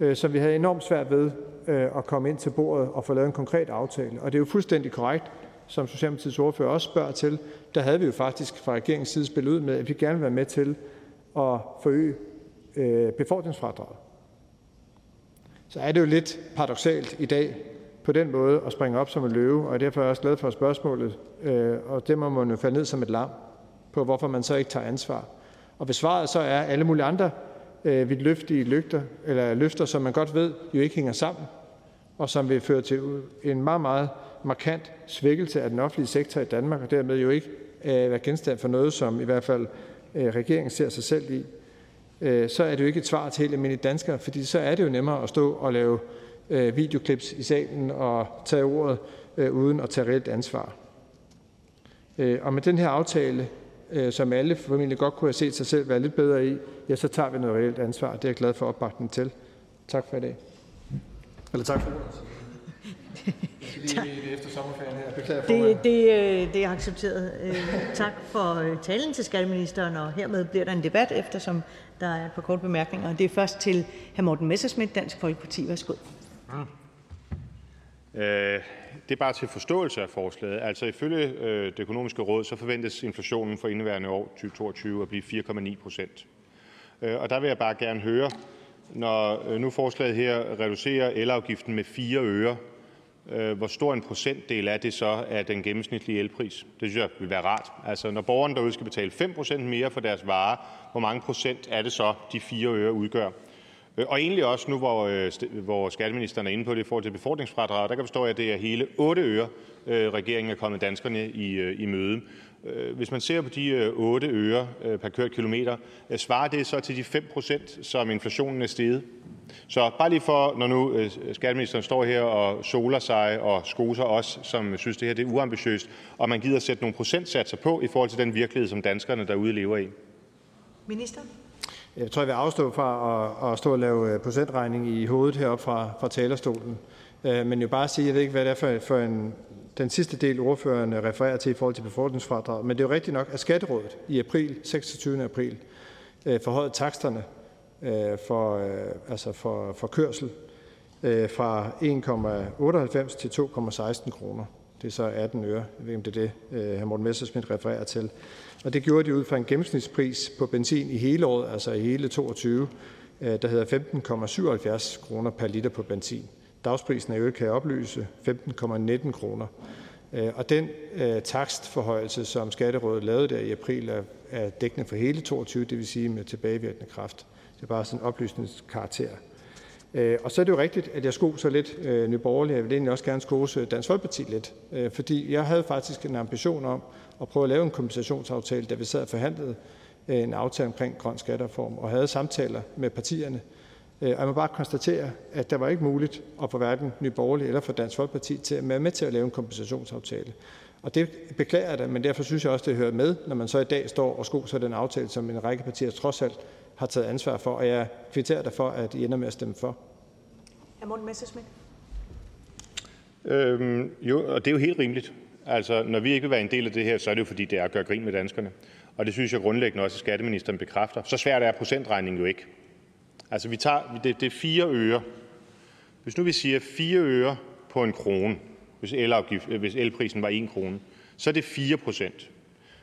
Øh, så vi havde enormt svært ved øh, at komme ind til bordet og få lavet en konkret aftale. Og det er jo fuldstændig korrekt, som Socialdemokratiets ordfører også spørger til, der havde vi jo faktisk fra regeringens side spillet ud med, at vi gerne vil være med til at forøge øh, befordringsfradraget. Så er det jo lidt paradoxalt i dag på den måde at springe op som en løve, og derfor er jeg også glad for spørgsmålet, øh, og det må man jo falde ned som et lam på, hvorfor man så ikke tager ansvar. Og hvis svaret så er alle mulige andre øh, vidtløftige lygter, eller løfter, som man godt ved jo ikke hænger sammen, og som vil føre til en meget, meget markant svækkelse af den offentlige sektor i Danmark, og dermed jo ikke øh, være genstand for noget, som i hvert fald øh, regeringen ser sig selv i, øh, så er det jo ikke et svar til helt almindelige danskere, fordi så er det jo nemmere at stå og lave øh, videoklips i salen og tage ordet øh, uden at tage reelt ansvar. Øh, og med den her aftale, øh, som alle formentlig godt kunne have set sig selv være lidt bedre i, ja, så tager vi noget reelt ansvar. Det er jeg glad for opbakningen til. Tak for i dag. Eller tak for det, efter sommerferien her. det, det, øh, det er accepteret. Øh, tak for øh, talen til skatteministeren, og hermed bliver der en debat, eftersom der er et par korte bemærkninger. Det er først til hr. Morten Messersmith, Dansk Folkeparti. Værsgo. Mm. Øh, det er bare til forståelse af forslaget. Altså ifølge øh, det økonomiske råd, så forventes inflationen for indeværende år 2022 at blive 4,9 procent. Øh, og der vil jeg bare gerne høre, når nu forslaget her reducerer elafgiften med 4 øre, Øh, hvor stor en procentdel er det så af den gennemsnitlige elpris? Det synes jeg vil være rart. Altså når borgerne derude skal betale 5% mere for deres varer, hvor mange procent er det så, de 4 øre udgør? Øh, og egentlig også nu, hvor øh, hvor skatteministeren er inde på det i forhold til befordringsfradraget, der kan forstå, at det er hele 8 øre, regeringen er kommet danskerne i, i møde. Hvis man ser på de 8 øre per kørt kilometer, svarer det så til de 5 procent, som inflationen er steget? Så bare lige for, når nu skatteministeren står her og soler sig og skoser os, som synes, det her det er uambitiøst, og man gider sætte nogle procentsatser på i forhold til den virkelighed, som danskerne derude lever i. Minister? Jeg tror, jeg vil afstå fra at, at stå og lave øh, procentregning i hovedet heroppe fra, fra talerstolen. Øh, men jo bare sige, jeg ved ikke, hvad det er for, for en, den sidste del, ordføreren refererer til i forhold til befordringsfradrag. Men det er jo rigtigt nok, at Skatterådet i april, 26. april, øh, forhøjede taksterne øh, for, øh, altså for, for kørsel fra 1,98 til 2,16 kroner. Det er så 18 øre. Jeg ved ikke, om det er det, hr. Morten Messerschmidt refererer til. Og det gjorde de ud fra en gennemsnitspris på benzin i hele året, altså i hele 22, der hedder 15,77 kroner per liter på benzin. Dagsprisen er i øvrigt, kan jeg oplyse, 15,19 kroner. Øh, og den øh, takstforhøjelse, som Skatterådet lavede der i april, er, er dækkende for hele 22, det vil sige med tilbagevirkende kraft. Det er bare sådan en oplysningskarakter. Øh, og så er det jo rigtigt, at jeg skoser lidt øh, Nye Borgerlige. Jeg vil egentlig også gerne skose Dansk Folkeparti lidt, øh, fordi jeg havde faktisk en ambition om at prøve at lave en kompensationsaftale, da vi sad og forhandlede øh, en aftale omkring grøn skattereform og havde samtaler med partierne. Og jeg må bare konstatere, at det var ikke muligt at få hverken Nye Borgerlige eller for Dansk Folkeparti til at være med til at lave en kompensationsaftale. Og det beklager jeg da, men derfor synes jeg også, det hører med, når man så i dag står og skoser den aftale, som en række partier trods alt har taget ansvar for, og jeg kvitterer derfor, at I ender med at stemme for. Hr. Morten Messerschmidt. Øhm, jo, og det er jo helt rimeligt. Altså, når vi ikke vil være en del af det her, så er det jo fordi, det er at gøre grin med danskerne. Og det synes jeg grundlæggende også, at skatteministeren bekræfter. Så svært er procentregningen jo ikke. Altså, vi tager, det, det er fire øre. Hvis nu vi siger fire øre på en krone, hvis, øh, hvis elprisen var en krone, så er det 4 procent.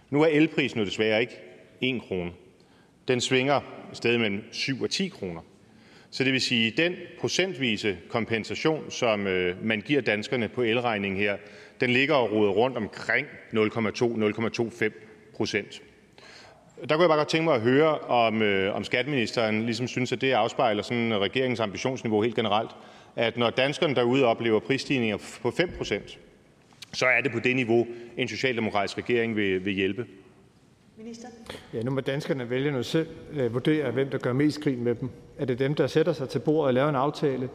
Nu er elprisen jo desværre ikke 1 krone. Den svinger sted mellem 7 og 10 kroner. Så det vil sige, at den procentvise kompensation, som øh, man giver danskerne på elregningen her, den ligger og roder rundt omkring 0,2-0,25 procent. Der kunne jeg bare godt tænke mig at høre, om, øh, om skatteministeren ligesom synes, at det afspejler sådan regeringens ambitionsniveau helt generelt, at når danskerne derude oplever prisstigninger på 5 procent, så er det på det niveau, en socialdemokratisk regering vil, vil hjælpe. Minister? Ja, nu må danskerne vælge nu selv øh, vurdere, hvem der gør mest grin med dem. Er det dem, der sætter sig til bordet og laver en aftale,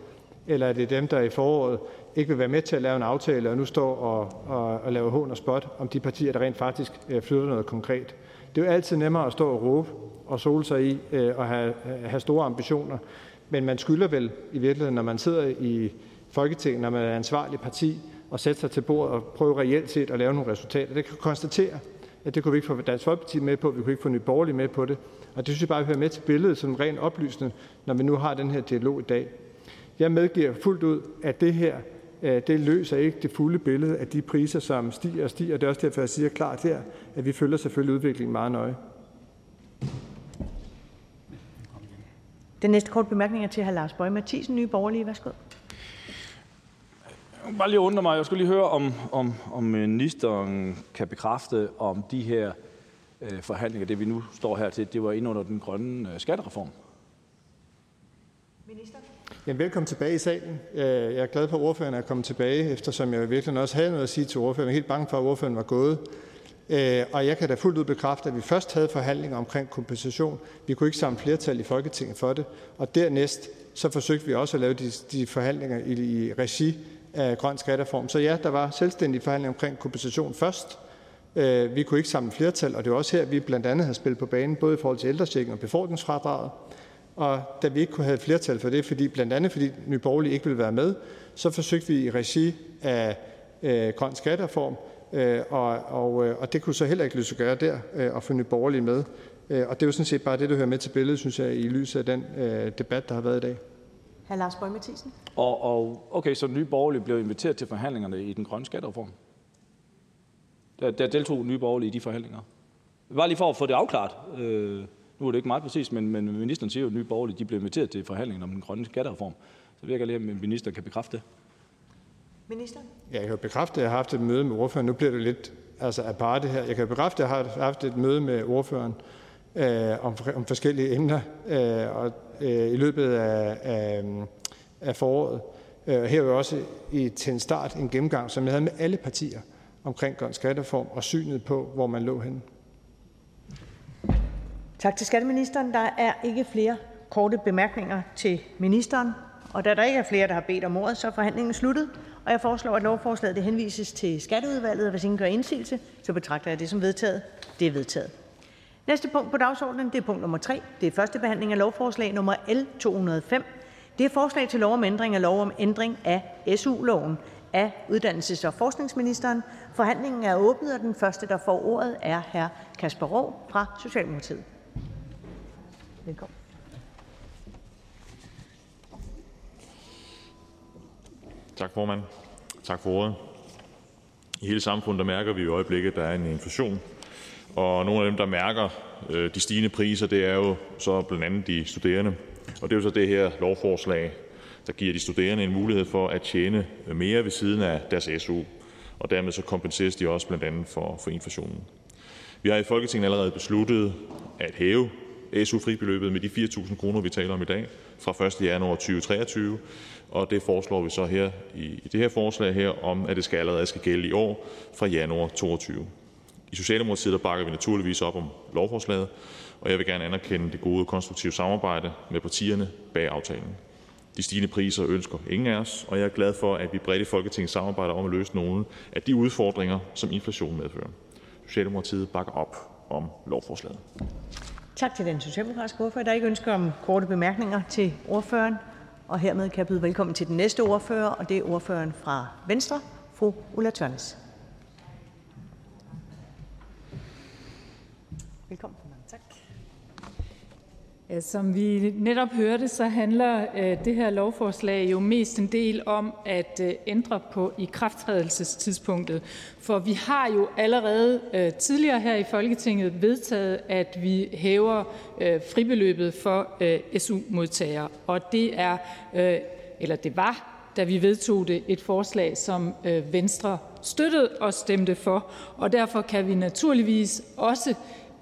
eller er det dem, der i foråret ikke vil være med til at lave en aftale og nu står og, og, og laver hån og spot om de partier, der rent faktisk øh, flytter noget konkret? Det er jo altid nemmere at stå og råbe og sole sig i øh, og have, have store ambitioner, men man skylder vel i virkeligheden, når man sidder i Folketinget, når man er ansvarlig parti, og sætte sig til bordet og prøve reelt set at lave nogle resultater. Det kan konstatere, at det kunne vi ikke få Dansk Folkeparti med på, vi kunne ikke få Nye Borgerlige med på det. Og det synes jeg bare hører med til billedet som ren oplysende, når vi nu har den her dialog i dag. Jeg medgiver fuldt ud, at det her det løser ikke det fulde billede af de priser, som stiger og stiger. Det er også derfor, jeg siger klart her, at vi følger selvfølgelig udviklingen meget nøje. Den næste kort bemærkning er til hr. Lars Bøge Mathisen, Nye Borgerlige. Værsgo. Jeg bare lige undre mig. Jeg skulle lige høre, om, om, om ministeren kan bekræfte, om de her øh, forhandlinger, det vi nu står her til, det var ind under den grønne øh, skattereform. Minister? Ja, velkommen tilbage i salen. Øh, jeg er glad for, at ordføreren er kommet tilbage, eftersom jeg virkelig også havde noget at sige til ordføreren. Jeg er helt bange for, at ordføreren var gået. Øh, og jeg kan da fuldt ud bekræfte, at vi først havde forhandlinger omkring kompensation. Vi kunne ikke samle flertal i Folketinget for det. Og dernæst så forsøgte vi også at lave de, de forhandlinger i, i regi af grøn skattereform. Så ja, der var selvstændige forhandlinger omkring kompensation først. Øh, vi kunne ikke samle flertal, og det var også her, vi blandt andet har spillet på banen, både i forhold til ældrechecken og befordringsfradraget. Og da vi ikke kunne have flertal for det, fordi, blandt andet fordi Nye Borgerlige ikke ville være med, så forsøgte vi i regi af øh, grøn skattereform, øh, og, og, øh, og det kunne så heller ikke lyse gøre der, øh, at få Nye Borgerlige med. Øh, og det er jo sådan set bare det, der hører med til billedet, synes jeg, i lyset af den øh, debat, der har været i dag. Hr. Lars Bøge Mathisen. Og, og okay, så Nye Borgerlige blev inviteret til forhandlingerne i den grønne skattereform? Der, der deltog Nye Borgerlige i de forhandlinger? Bare lige for at få det afklaret. Øh, nu er det ikke meget præcis, men, men ministeren siger jo, at Nye Borgerlige de blev inviteret til forhandlingerne om den grønne skattereform. Så vil jeg gerne lige, om ministeren kan bekræfte det. Minister? Ja, jeg kan bekræfte, at jeg har haft et møde med ordføreren. Nu bliver det lidt altså aparte her. Jeg kan bekræfte, at jeg har haft et møde med ordføreren øh, om, om forskellige emner øh, og, øh, i løbet af, af, af foråret. Øh, her var også i, til en start en gennemgang, som jeg havde med alle partier omkring grøn skattereform og synet på, hvor man lå henne. Tak til skatteministeren. Der er ikke flere korte bemærkninger til ministeren. Og da der ikke er flere, der har bedt om ordet, så er forhandlingen sluttet. Og jeg foreslår, at lovforslaget det henvises til Skatteudvalget. Og hvis ingen gør indsigelse, så betragter jeg det som vedtaget. Det er vedtaget. Næste punkt på dagsordenen det er punkt nummer 3. Det er første behandling af lovforslag nummer L 205. Det er forslag til lov om ændring af lov om ændring af SU-loven. Af uddannelses- og forskningsministeren. Forhandlingen Velkommen. Tak, formand. Tak for ordet. I hele samfundet der mærker vi i øjeblikket, at der er en inflation, og nogle af dem, der mærker øh, de stigende priser, det er jo så blandt andet de studerende. Og det er jo så det her lovforslag, der giver de studerende en mulighed for at tjene mere ved siden af deres SU, og dermed så kompenseres de også blandt andet for, for inflationen. Vi har i Folketinget allerede besluttet at hæve SU-fribeløbet med de 4.000 kroner, vi taler om i dag, fra 1. januar 2023, og det foreslår vi så her i det her forslag her om, at det skal allerede skal gælde i år fra januar 2022. I Socialdemokratiet der bakker vi naturligvis op om lovforslaget, og jeg vil gerne anerkende det gode konstruktive samarbejde med partierne bag aftalen. De stigende priser ønsker ingen af os, og jeg er glad for, at vi bredt i Folketinget samarbejder om at løse nogle af de udfordringer, som inflation medfører. Socialdemokratiet bakker op om lovforslaget. Tak til den socialdemokratiske ordfører. Der er ikke ønsker om korte bemærkninger til ordføreren. Og hermed kan jeg byde velkommen til den næste ordfører, og det er ordføreren fra Venstre, fru Ulla Tørnes. Velkommen. Ja, som vi netop hørte, så handler øh, det her lovforslag jo mest en del om at øh, ændre på ikrafttrædelsestidspunktet. For vi har jo allerede øh, tidligere her i Folketinget vedtaget, at vi hæver øh, fribeløbet for øh, SU-modtagere. Og det er, øh, eller det var, da vi vedtog det, et forslag, som Venstre støttede og stemte for. Og derfor kan vi naturligvis også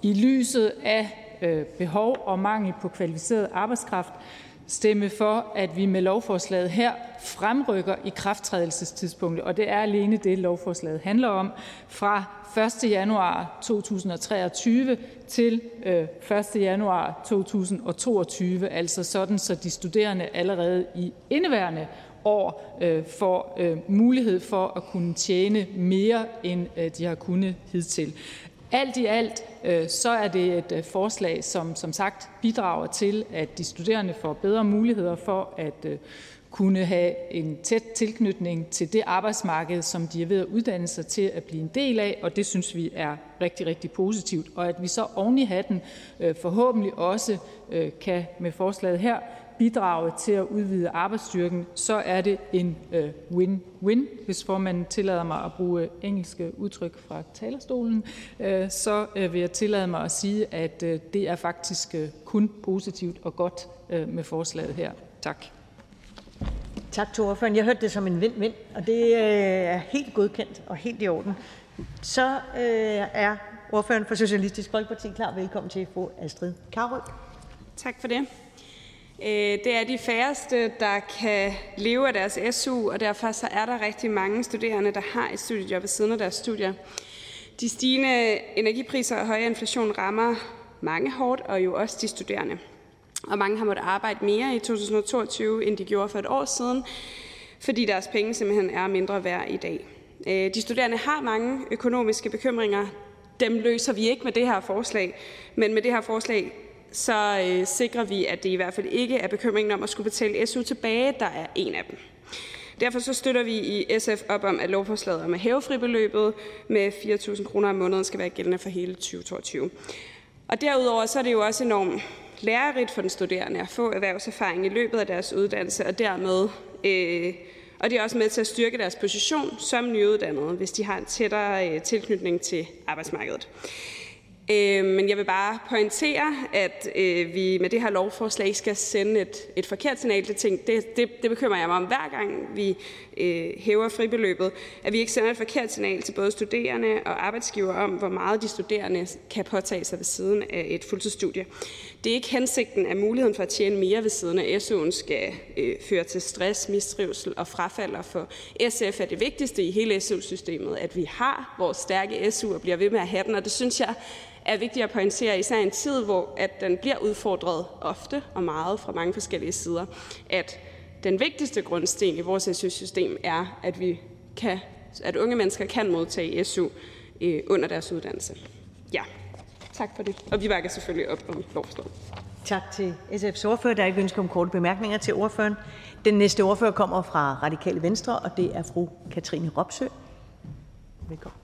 i lyset af Øh, behov og mangel på kvalificeret arbejdskraft stemme for, at vi med lovforslaget her fremrykker i krafttrædelsestidspunktet, og det er alene det, lovforslaget handler om, fra 1. januar 2023 til øh, 1. januar 2022, altså sådan, så de studerende allerede i indeværende år øh, får øh, mulighed for at kunne tjene mere, end øh, de har kunnet hidtil. Alt i alt øh, så er det et øh, forslag, som som sagt bidrager til, at de studerende får bedre muligheder for at øh, kunne have en tæt tilknytning til det arbejdsmarked, som de er ved at uddanne sig til at blive en del af, og det synes vi er rigtig, rigtig positivt. Og at vi så oven i hatten forhåbentlig også kan med forslaget her bidrage til at udvide arbejdsstyrken, så er det en øh, win-win. Hvis formanden tillader mig at bruge engelske udtryk fra talerstolen, øh, så øh, vil jeg tillade mig at sige, at det er faktisk kun positivt og godt med forslaget her. Tak. Tak til ordføreren. Jeg hørte det som en vind-vind, og det er helt godkendt og helt i orden. Så er ordføreren for Socialistisk Folkeparti klar. Velkommen til fru Astrid Karø. Tak for det. Øh, det er de færreste, der kan leve af deres SU, og derfor så er der rigtig mange studerende, der har et studiejob ved siden af deres studier. De stigende energipriser og høje inflation rammer mange hårdt, og jo også de studerende. Og mange har måttet arbejde mere i 2022, end de gjorde for et år siden, fordi deres penge simpelthen er mindre værd i dag. Øh, de studerende har mange økonomiske bekymringer. Dem løser vi ikke med det her forslag, men med det her forslag så øh, sikrer vi, at det i hvert fald ikke er bekymringen om at skulle betale SU tilbage, der er en af dem. Derfor så støtter vi i SF op om, at lovforslaget om at hæve fribeløbet med 4.000 kroner om måneden skal være gældende for hele 2022. Og derudover så er det jo også enormt lærerigt for den studerende at få erhvervserfaring i løbet af deres uddannelse, og dermed øh, og det er også med til at styrke deres position som nyuddannede, hvis de har en tættere øh, tilknytning til arbejdsmarkedet. Øh, men jeg vil bare pointere, at øh, vi med det her lovforslag skal sende et, et forkert signal Det, ting. Det, det, det bekymrer jeg mig om hver gang, vi øh, hæver fribeløbet, at vi ikke sender et forkert signal til både studerende og arbejdsgiver om, hvor meget de studerende kan påtage sig ved siden af et fuldtidsstudie. Det er ikke hensigten, at muligheden for at tjene mere ved siden af SU'en skal øh, føre til stress, mistrivsel og frafald. Og for SF er det vigtigste i hele SU-systemet, at vi har vores stærke SU og bliver ved med at have den, og det synes jeg er vigtigt at pointere, især i en tid, hvor at den bliver udfordret ofte og meget fra mange forskellige sider, at den vigtigste grundsten i vores SU-system er, at, vi kan, at unge mennesker kan modtage SU øh, under deres uddannelse. Ja. Tak for det. Og vi bakker selvfølgelig op om lovforslaget. Tak til SF's ordfører. Der er ikke ønske om korte bemærkninger til ordføreren. Den næste ordfører kommer fra Radikale Venstre, og det er fru Katrine Ropsø. Velkommen.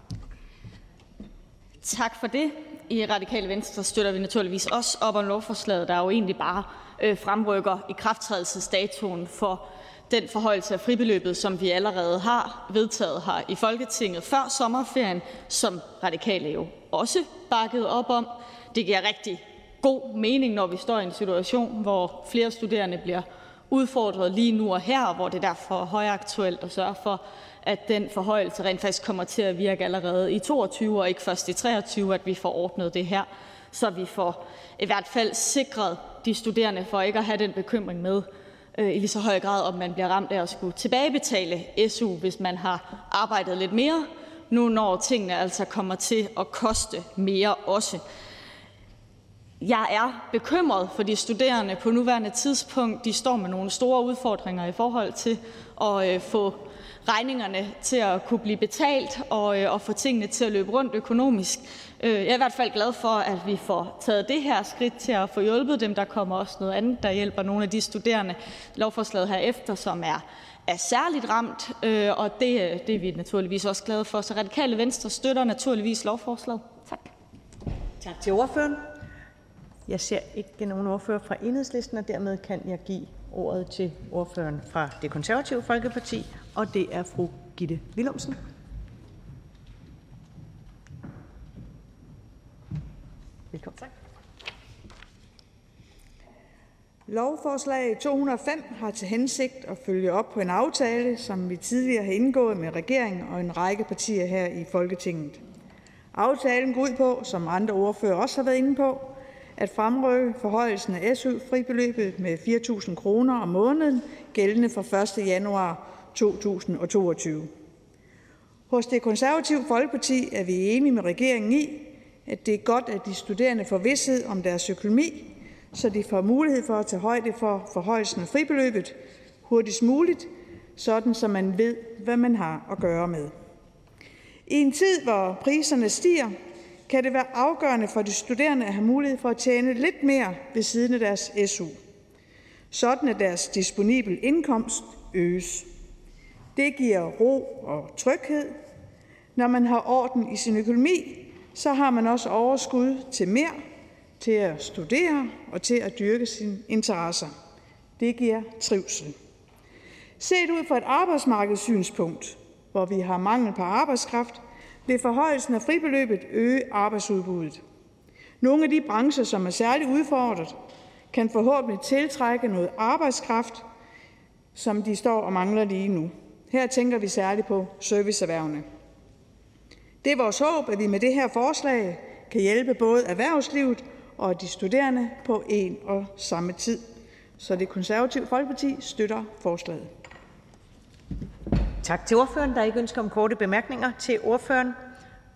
Tak for det. I Radikale Venstre støtter vi naturligvis også op om lovforslaget, der jo egentlig bare øh, fremrykker ikrafttrædelsesdatoen for den forhøjelse af fribeløbet, som vi allerede har vedtaget her i Folketinget før sommerferien, som Radikale jo også bakkede op om. Det giver rigtig god mening, når vi står i en situation, hvor flere studerende bliver udfordret lige nu og her, og hvor det derfor er højaktuelt at sørge for, at den forhøjelse rent faktisk kommer til at virke allerede i 22 og ikke først i 23, at vi får ordnet det her, så vi får i hvert fald sikret de studerende for ikke at have den bekymring med, øh, i lige så høj grad, om man bliver ramt af at skulle tilbagebetale SU, hvis man har arbejdet lidt mere, nu når tingene altså kommer til at koste mere også. Jeg er bekymret for de studerende på nuværende tidspunkt. De står med nogle store udfordringer i forhold til at øh, få regningerne til at kunne blive betalt og øh, få tingene til at løbe rundt økonomisk. Øh, jeg er i hvert fald glad for, at vi får taget det her skridt til at få hjulpet dem. Der kommer også noget andet, der hjælper nogle af de studerende, lovforslaget her efter, som er er særligt ramt, øh, og det, øh, det er vi naturligvis også glade for. Så Radikale Venstre støtter naturligvis lovforslaget. Tak. Tak til ordføreren. Jeg ser ikke nogen ordfører fra Enhedslisten, og dermed kan jeg give ordet til ordføreren fra Det Konservative Folkeparti, og det er fru Gitte Willumsen. Velkommen. Tak. Lovforslag 205 har til hensigt at følge op på en aftale, som vi tidligere har indgået med regeringen og en række partier her i Folketinget. Aftalen går ud på, som andre ordfører også har været inde på, at fremrykke forhøjelsen af SU-fribeløbet med 4.000 kroner om måneden gældende fra 1. januar 2022. Hos Det Konservative Folkeparti er vi enige med regeringen i, at det er godt, at de studerende får vidshed om deres økonomi, så de får mulighed for at tage højde for forhøjelsen af fribeløbet hurtigst muligt, sådan så man ved, hvad man har at gøre med. I en tid, hvor priserne stiger, kan det være afgørende for de studerende at have mulighed for at tjene lidt mere ved siden af deres SU, sådan at deres disponible indkomst øges. Det giver ro og tryghed. Når man har orden i sin økonomi, så har man også overskud til mere, til at studere og til at dyrke sine interesser. Det giver trivsel. Set ud fra et arbejdsmarkedssynspunkt, hvor vi har mangel på arbejdskraft, vil forhøjelsen af fribeløbet øge arbejdsudbuddet. Nogle af de brancher, som er særligt udfordret, kan forhåbentlig tiltrække noget arbejdskraft, som de står og mangler lige nu. Her tænker vi særligt på serviceerhvervene. Det er vores håb, at vi med det her forslag kan hjælpe både erhvervslivet og de studerende på en og samme tid. Så det konservative Folkeparti støtter forslaget. Tak til ordføreren. Der er ikke ønske om korte bemærkninger til ordføreren.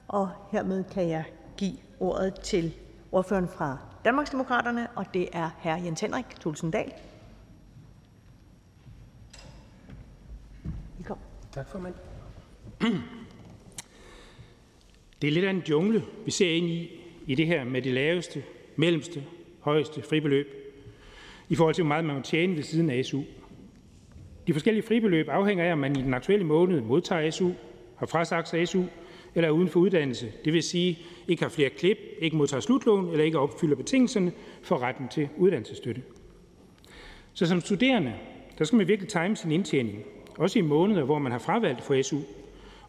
Og hermed kan jeg give ordet til ordføreren fra Danmarksdemokraterne, og det er hr. Jens Henrik Thulesen Dahl. Velkommen. Tak, formand. Det er lidt af en jungle, vi ser ind i, i det her med det laveste, mellemste, højeste fribeløb, i forhold til, hvor meget man må tjene ved siden af SU. De forskellige fribeløb afhænger af, om man i den aktuelle måned modtager SU, har frasagt sig SU eller er uden for uddannelse. Det vil sige, ikke har flere klip, ikke modtager slutlån eller ikke opfylder betingelserne for retten til uddannelsesstøtte. Så som studerende, der skal man virkelig time sin indtjening, også i måneder, hvor man har fravalgt for SU.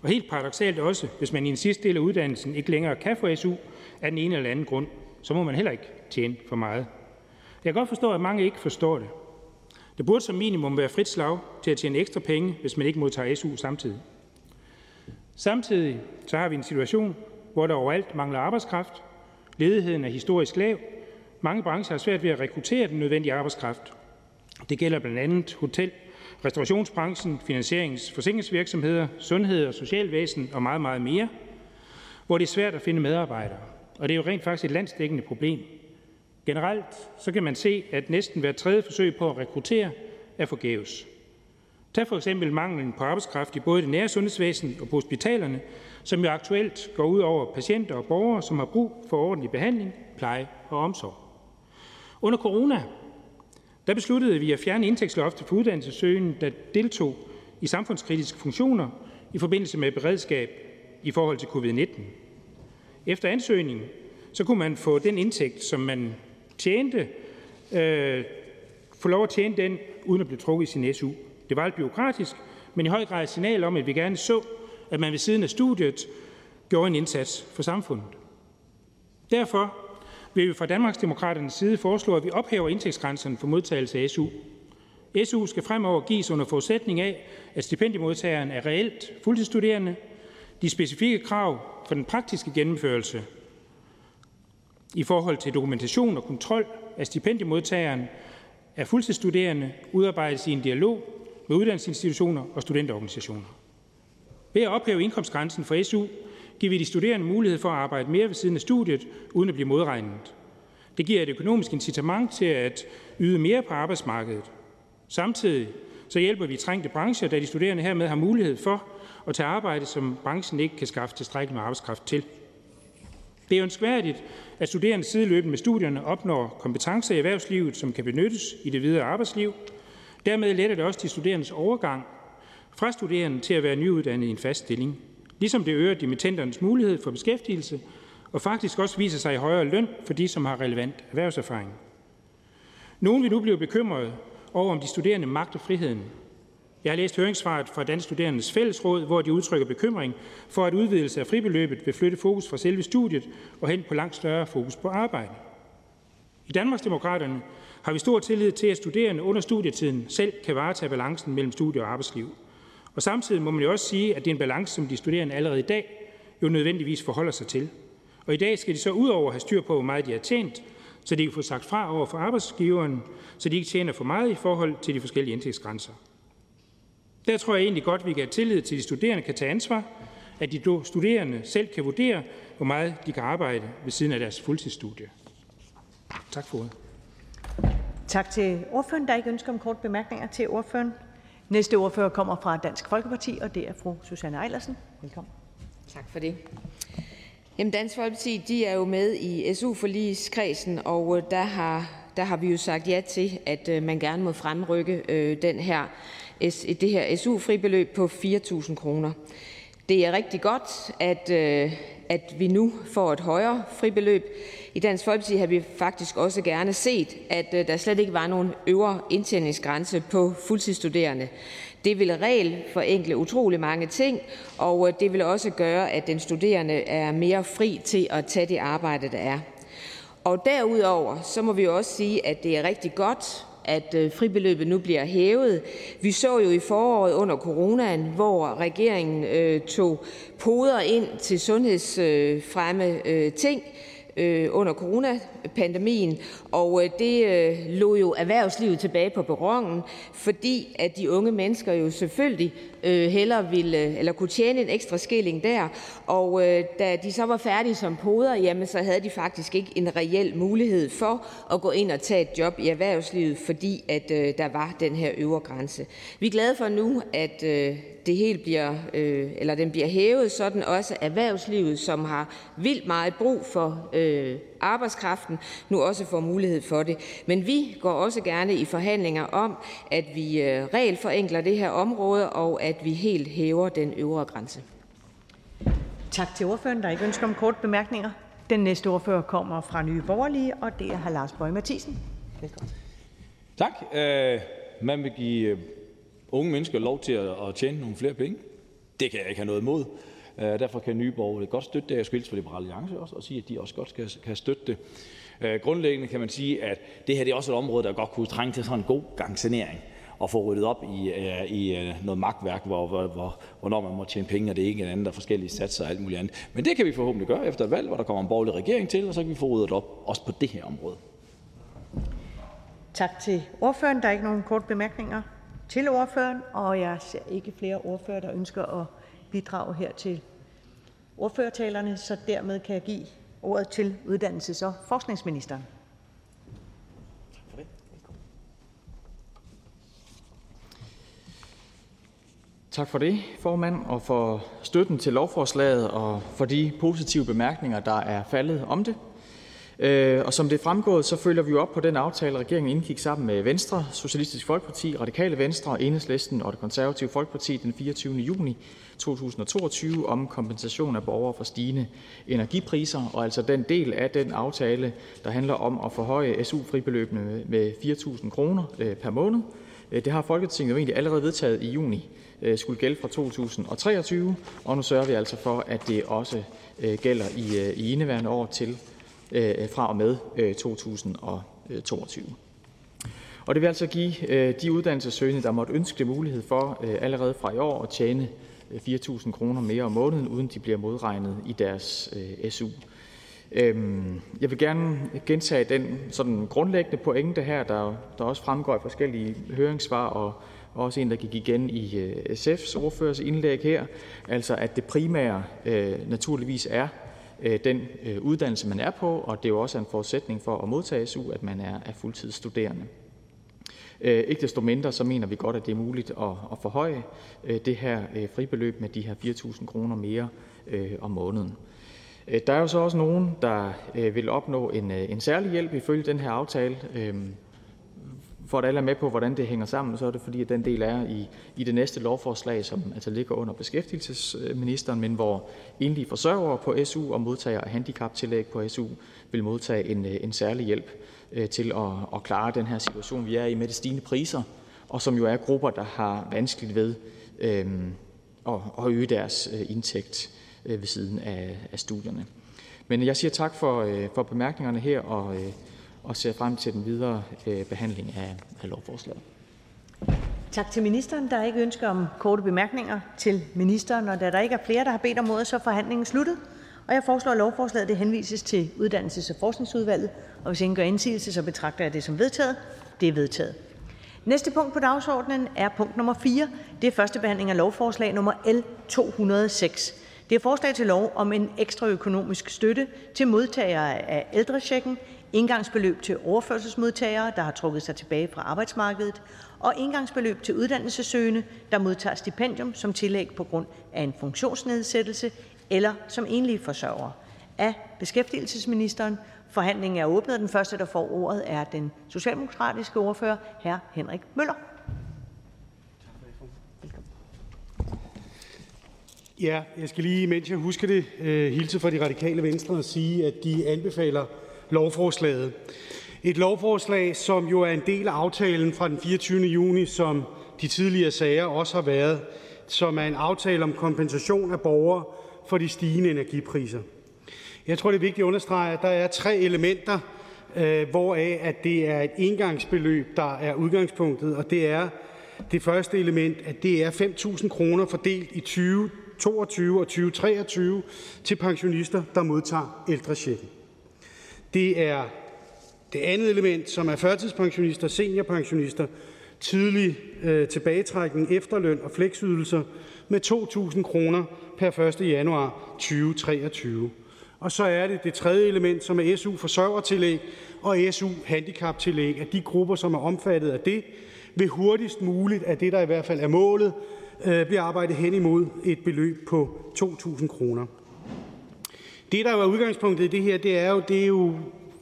Og helt paradoxalt også, hvis man i en sidste del af uddannelsen ikke længere kan få SU af den ene eller anden grund, så må man heller ikke tjene for meget. Jeg kan godt forstå, at mange ikke forstår det. Det burde som minimum være frit slag til at tjene ekstra penge, hvis man ikke modtager SU samtidig. Samtidig så har vi en situation, hvor der overalt mangler arbejdskraft. Ledigheden er historisk lav. Mange brancher har svært ved at rekruttere den nødvendige arbejdskraft. Det gælder blandt andet hotel, restaurationsbranchen, finansierings- forsikringsvirksomheder, sundhed og socialvæsen og meget, meget mere, hvor det er svært at finde medarbejdere. Og det er jo rent faktisk et landsdækkende problem. Generelt så kan man se, at næsten hver tredje forsøg på at rekruttere er forgæves. Tag for eksempel manglen på arbejdskraft i både det nære sundhedsvæsen og på hospitalerne, som jo aktuelt går ud over patienter og borgere, som har brug for ordentlig behandling, pleje og omsorg. Under corona der besluttede vi at fjerne indtægtsloftet for uddannelsessøgende, der deltog i samfundskritiske funktioner i forbindelse med beredskab i forhold til covid-19. Efter ansøgningen så kunne man få den indtægt, som man tjente, øh, få lov at tjene den, uden at blive trukket i sin SU. Det var lidt byråkratisk, men i høj grad et signal om, at vi gerne så, at man ved siden af studiet gjorde en indsats for samfundet. Derfor vil vi fra Danmarksdemokraternes side foreslå, at vi ophæver indtægtsgrænserne for modtagelse af SU. SU skal fremover gives under forudsætning af, at stipendiemodtageren er reelt fuldtidsstuderende. De specifikke krav for den praktiske gennemførelse i forhold til dokumentation og kontrol af stipendiemodtageren er fuldtidsstuderende udarbejdes i en dialog med uddannelsesinstitutioner og studenterorganisationer. Ved at ophæve indkomstgrænsen for SU giver vi de studerende mulighed for at arbejde mere ved siden af studiet uden at blive modregnet. Det giver et økonomisk incitament til at yde mere på arbejdsmarkedet. Samtidig så hjælper vi trængte brancher, da de studerende hermed har mulighed for at tage arbejde, som branchen ikke kan skaffe tilstrækkeligt med arbejdskraft til. Det er ønskværdigt, at studerende sideløbende med studierne opnår kompetencer i erhvervslivet, som kan benyttes i det videre arbejdsliv. Dermed letter det også de studerendes overgang fra studerende til at være nyuddannet i en fast stilling, ligesom det øger dimittenternes mulighed for beskæftigelse og faktisk også viser sig i højere løn for de, som har relevant erhvervserfaring. Nogle vil nu blive bekymrede over, om de studerende magter friheden. Jeg har læst høringssvaret fra Dansk Studerendes Fællesråd, hvor de udtrykker bekymring for, at udvidelse af fribeløbet vil flytte fokus fra selve studiet og hen på langt større fokus på arbejde. I Danmarksdemokraterne har vi stor tillid til, at studerende under studietiden selv kan varetage balancen mellem studie og arbejdsliv. Og samtidig må man jo også sige, at det er en balance, som de studerende allerede i dag jo nødvendigvis forholder sig til. Og i dag skal de så ud over at have styr på, hvor meget de har tjent, så de kan få sagt fra over for arbejdsgiveren, så de ikke tjener for meget i forhold til de forskellige indtægtsgrænser. Der tror jeg egentlig godt, vi kan have tillid til, at de studerende kan tage ansvar, at de studerende selv kan vurdere, hvor meget de kan arbejde ved siden af deres fuldtidsstudie. Tak for ordet. Tak til ordføreren. Der er ikke ønsker om kort bemærkninger til ordføreren. Næste ordfører kommer fra Dansk Folkeparti, og det er fru Susanne Eilersen. Velkommen. Tak for det. Jamen, Dansk Folkeparti de er jo med i SU-forligskredsen, og øh, der har, der har vi jo sagt ja til, at øh, man gerne må fremrykke øh, den her, det her SU-fribeløb på 4.000 kroner. Det er rigtig godt, at, øh, at vi nu får et højere fribeløb. I Dansk Folkeparti har vi faktisk også gerne set, at øh, der slet ikke var nogen øvre indtjeningsgrænse på fuldtidsstuderende. Det vil regel forenkle utrolig mange ting, og øh, det vil også gøre, at den studerende er mere fri til at tage det arbejde, der er. Og derudover så må vi også sige, at det er rigtig godt, at øh, fribeløbet nu bliver hævet. Vi så jo i foråret under coronaen, hvor regeringen øh, tog poder ind til sundhedsfremme øh, øh ting, øh, under coronapandemien, og øh, det øh, lå jo erhvervslivet tilbage på perronen, fordi at de unge mennesker jo selvfølgelig øh, hellere ville, øh, eller kunne tjene en ekstra skilling der, og øh, da de så var færdige som poder, jamen så havde de faktisk ikke en reel mulighed for at gå ind og tage et job i erhvervslivet, fordi at øh, der var den her øvre grænse. Vi er glade for nu, at øh, det helt bliver, øh, eller den bliver hævet, sådan også erhvervslivet, som har vildt meget brug for øh, arbejdskraften, nu også får mulighed for det. Men vi går også gerne i forhandlinger om, at vi øh, regelforenkler det her område, og at vi helt hæver den øvre grænse. Tak til ordføreren. Der er ikke ønsker om kort bemærkninger. Den næste ordfører kommer fra Nye Borgerlige, og det er hr. Lars Bøge Mathisen. Velkommen. Tak. Øh, man vil give øh, unge mennesker lov til at, at tjene nogle flere penge. Det kan jeg ikke have noget imod. Øh, derfor kan Nye Borgerlige godt støtte det. Jeg skal hilse fra Liberale Alliance også og sige, at de også godt kan, støtte det. Øh, grundlæggende kan man sige, at det her det er også et område, der godt kunne trænge til sådan en god gang sanering og få ryddet op i, øh, i øh, noget magtværk, hvor, hvor, hvor, hvornår man må tjene penge, og det er ikke en anden, der forskellige satser og alt muligt andet. Men det kan vi forhåbentlig gøre efter et valg, hvor der kommer en borgerlig regering til, og så kan vi få ryddet op også på det her område. Tak til ordføreren. Der er ikke nogen kort bemærkninger til ordføreren, og jeg ser ikke flere ordfører, der ønsker at bidrage her til ordførertalerne, så dermed kan jeg give ordet til uddannelses- og forskningsministeren. Tak for det, formand, og for støtten til lovforslaget og for de positive bemærkninger, der er faldet om det. Øh, og som det er fremgået, så følger vi op på den aftale, regeringen indgik sammen med Venstre, Socialistisk Folkeparti, Radikale Venstre, Enhedslisten og det konservative Folkeparti den 24. juni 2022 om kompensation af borgere for stigende energipriser, og altså den del af den aftale, der handler om at forhøje SU-fribeløbene med 4.000 kroner øh, per måned. Øh, det har Folketinget jo egentlig allerede vedtaget i juni øh, skulle gælde fra 2023, og nu sørger vi altså for, at det også gælder i, i indeværende år til fra og med 2022. Og det vil altså give de uddannelsessøgende, der måtte ønske det, mulighed for allerede fra i år at tjene 4.000 kroner mere om måneden, uden de bliver modregnet i deres øh, SU. Øhm, jeg vil gerne gentage den sådan grundlæggende pointe her, der, der også fremgår i forskellige høringssvar, og også en, der gik igen i øh, SF's ordførers indlæg her, altså at det primære øh, naturligvis er den uddannelse, man er på, og det er jo også en forudsætning for at modtage SU, at man er fuldtidsstuderende. Øh, ikke desto mindre så mener vi godt, at det er muligt at forhøje øh, det her øh, fribeløb med de her 4.000 kroner mere om måneden. Der er jo så også nogen, der vil opnå en, en særlig hjælp ifølge den her aftale. Øhm, for at alle er med på, hvordan det hænger sammen, så er det, fordi at den del er i, i det næste lovforslag, som altså ligger under beskæftigelsesministeren, men hvor enlige forsørgere på SU og modtagere af handicaptillæg på SU vil modtage en, øh, en særlig hjælp øh, til at, at klare den her situation, vi er i med de stigende priser, og som jo er grupper, der har vanskeligt ved øh, at, at øge deres øh, indtægt ved siden af, af studierne. Men jeg siger tak for, for bemærkningerne her, og øh, og ser frem til den videre øh, behandling af, af lovforslaget. Tak til ministeren. Der er ikke ønske om korte bemærkninger til ministeren, og da der ikke er flere, der har bedt om ordet, så er forhandlingen sluttet. Og jeg foreslår, at lovforslaget det henvises til Uddannelses- og Forskningsudvalget, og hvis ingen gør indsigelse, så betragter jeg det som vedtaget. Det er vedtaget. Næste punkt på dagsordenen er punkt nummer 4. Det er første behandling af lovforslag nummer L 206. Det er forslag til lov om en ekstra økonomisk støtte til modtagere af ældrechecken engangsbeløb til overførselsmodtagere, der har trukket sig tilbage fra arbejdsmarkedet, og engangsbeløb til uddannelsessøgende, der modtager stipendium som tillæg på grund af en funktionsnedsættelse eller som enlige forsørgere. Af beskæftigelsesministeren. Forhandlingen er åbnet, den første, der får ordet, er den socialdemokratiske ordfører, hr. Henrik Møller. Ja, jeg skal lige, mens jeg husker det, øh, hilse fra de radikale venstre og sige, at de anbefaler lovforslaget. Et lovforslag, som jo er en del af aftalen fra den 24. juni, som de tidligere sager også har været, som er en aftale om kompensation af borgere for de stigende energipriser. Jeg tror, det er vigtigt at understrege, at der er tre elementer, øh, hvoraf at det er et engangsbeløb, der er udgangspunktet, og det er det første element, at det er 5.000 kroner fordelt i 2022 og 2023 til pensionister, der modtager ældrechecken. Det er det andet element, som er førtidspensionister, seniorpensionister, tidlig øh, tilbagetrækning, efterløn og fleksydelser med 2.000 kroner per 1. januar 2023. Og så er det det tredje element, som er SU forsørgertillæg og SU handicaptillæg, at de grupper, som er omfattet af det, vil hurtigst muligt, af det der i hvert fald er målet, øh, bliver arbejdet hen imod et beløb på 2.000 kroner. Det, der jo er udgangspunktet i det her, det er jo, det er jo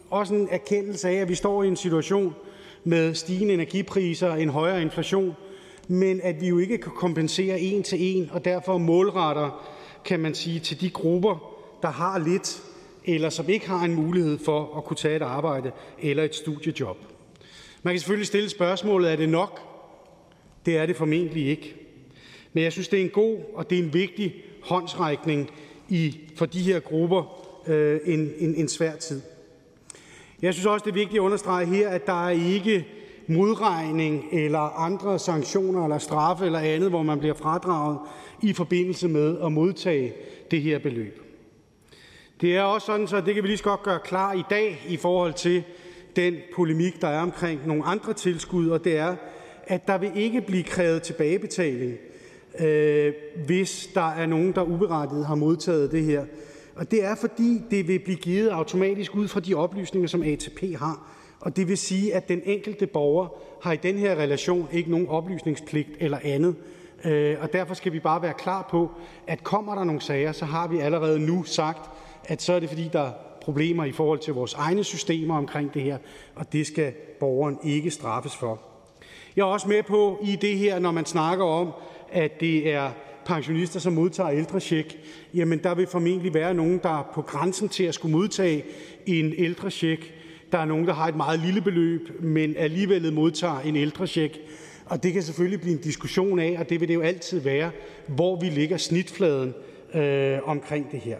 også en erkendelse af, at vi står i en situation med stigende energipriser og en højere inflation, men at vi jo ikke kan kompensere en til en, og derfor målretter, kan man sige, til de grupper, der har lidt, eller som ikke har en mulighed for at kunne tage et arbejde eller et studiejob. Man kan selvfølgelig stille spørgsmålet, er det nok? Det er det formentlig ikke. Men jeg synes, det er en god og det er en vigtig håndsrækning i for de her grupper øh, en, en, en svær tid. Jeg synes også, det er vigtigt at understrege her, at der er ikke modregning eller andre sanktioner eller straffe eller andet, hvor man bliver fradraget i forbindelse med at modtage det her beløb. Det er også sådan, så det kan vi lige så godt gøre klar i dag i forhold til den polemik, der er omkring nogle andre tilskud, og det er, at der vil ikke blive krævet tilbagebetaling øh, hvis der er nogen, der uberettiget har modtaget det her. Og det er, fordi det vil blive givet automatisk ud fra de oplysninger, som ATP har. Og det vil sige, at den enkelte borger har i den her relation ikke nogen oplysningspligt eller andet. Øh, og derfor skal vi bare være klar på, at kommer der nogle sager, så har vi allerede nu sagt, at så er det fordi, der er problemer i forhold til vores egne systemer omkring det her, og det skal borgeren ikke straffes for. Jeg er også med på i det her, når man snakker om, at det er pensionister, som modtager ældrecheck, jamen der vil formentlig være nogen, der er på grænsen til at skulle modtage en ældrecheck. Der er nogen, der har et meget lille beløb, men alligevel modtager en ældrecheck. Og det kan selvfølgelig blive en diskussion af, og det vil det jo altid være, hvor vi ligger snitfladen øh, omkring det her.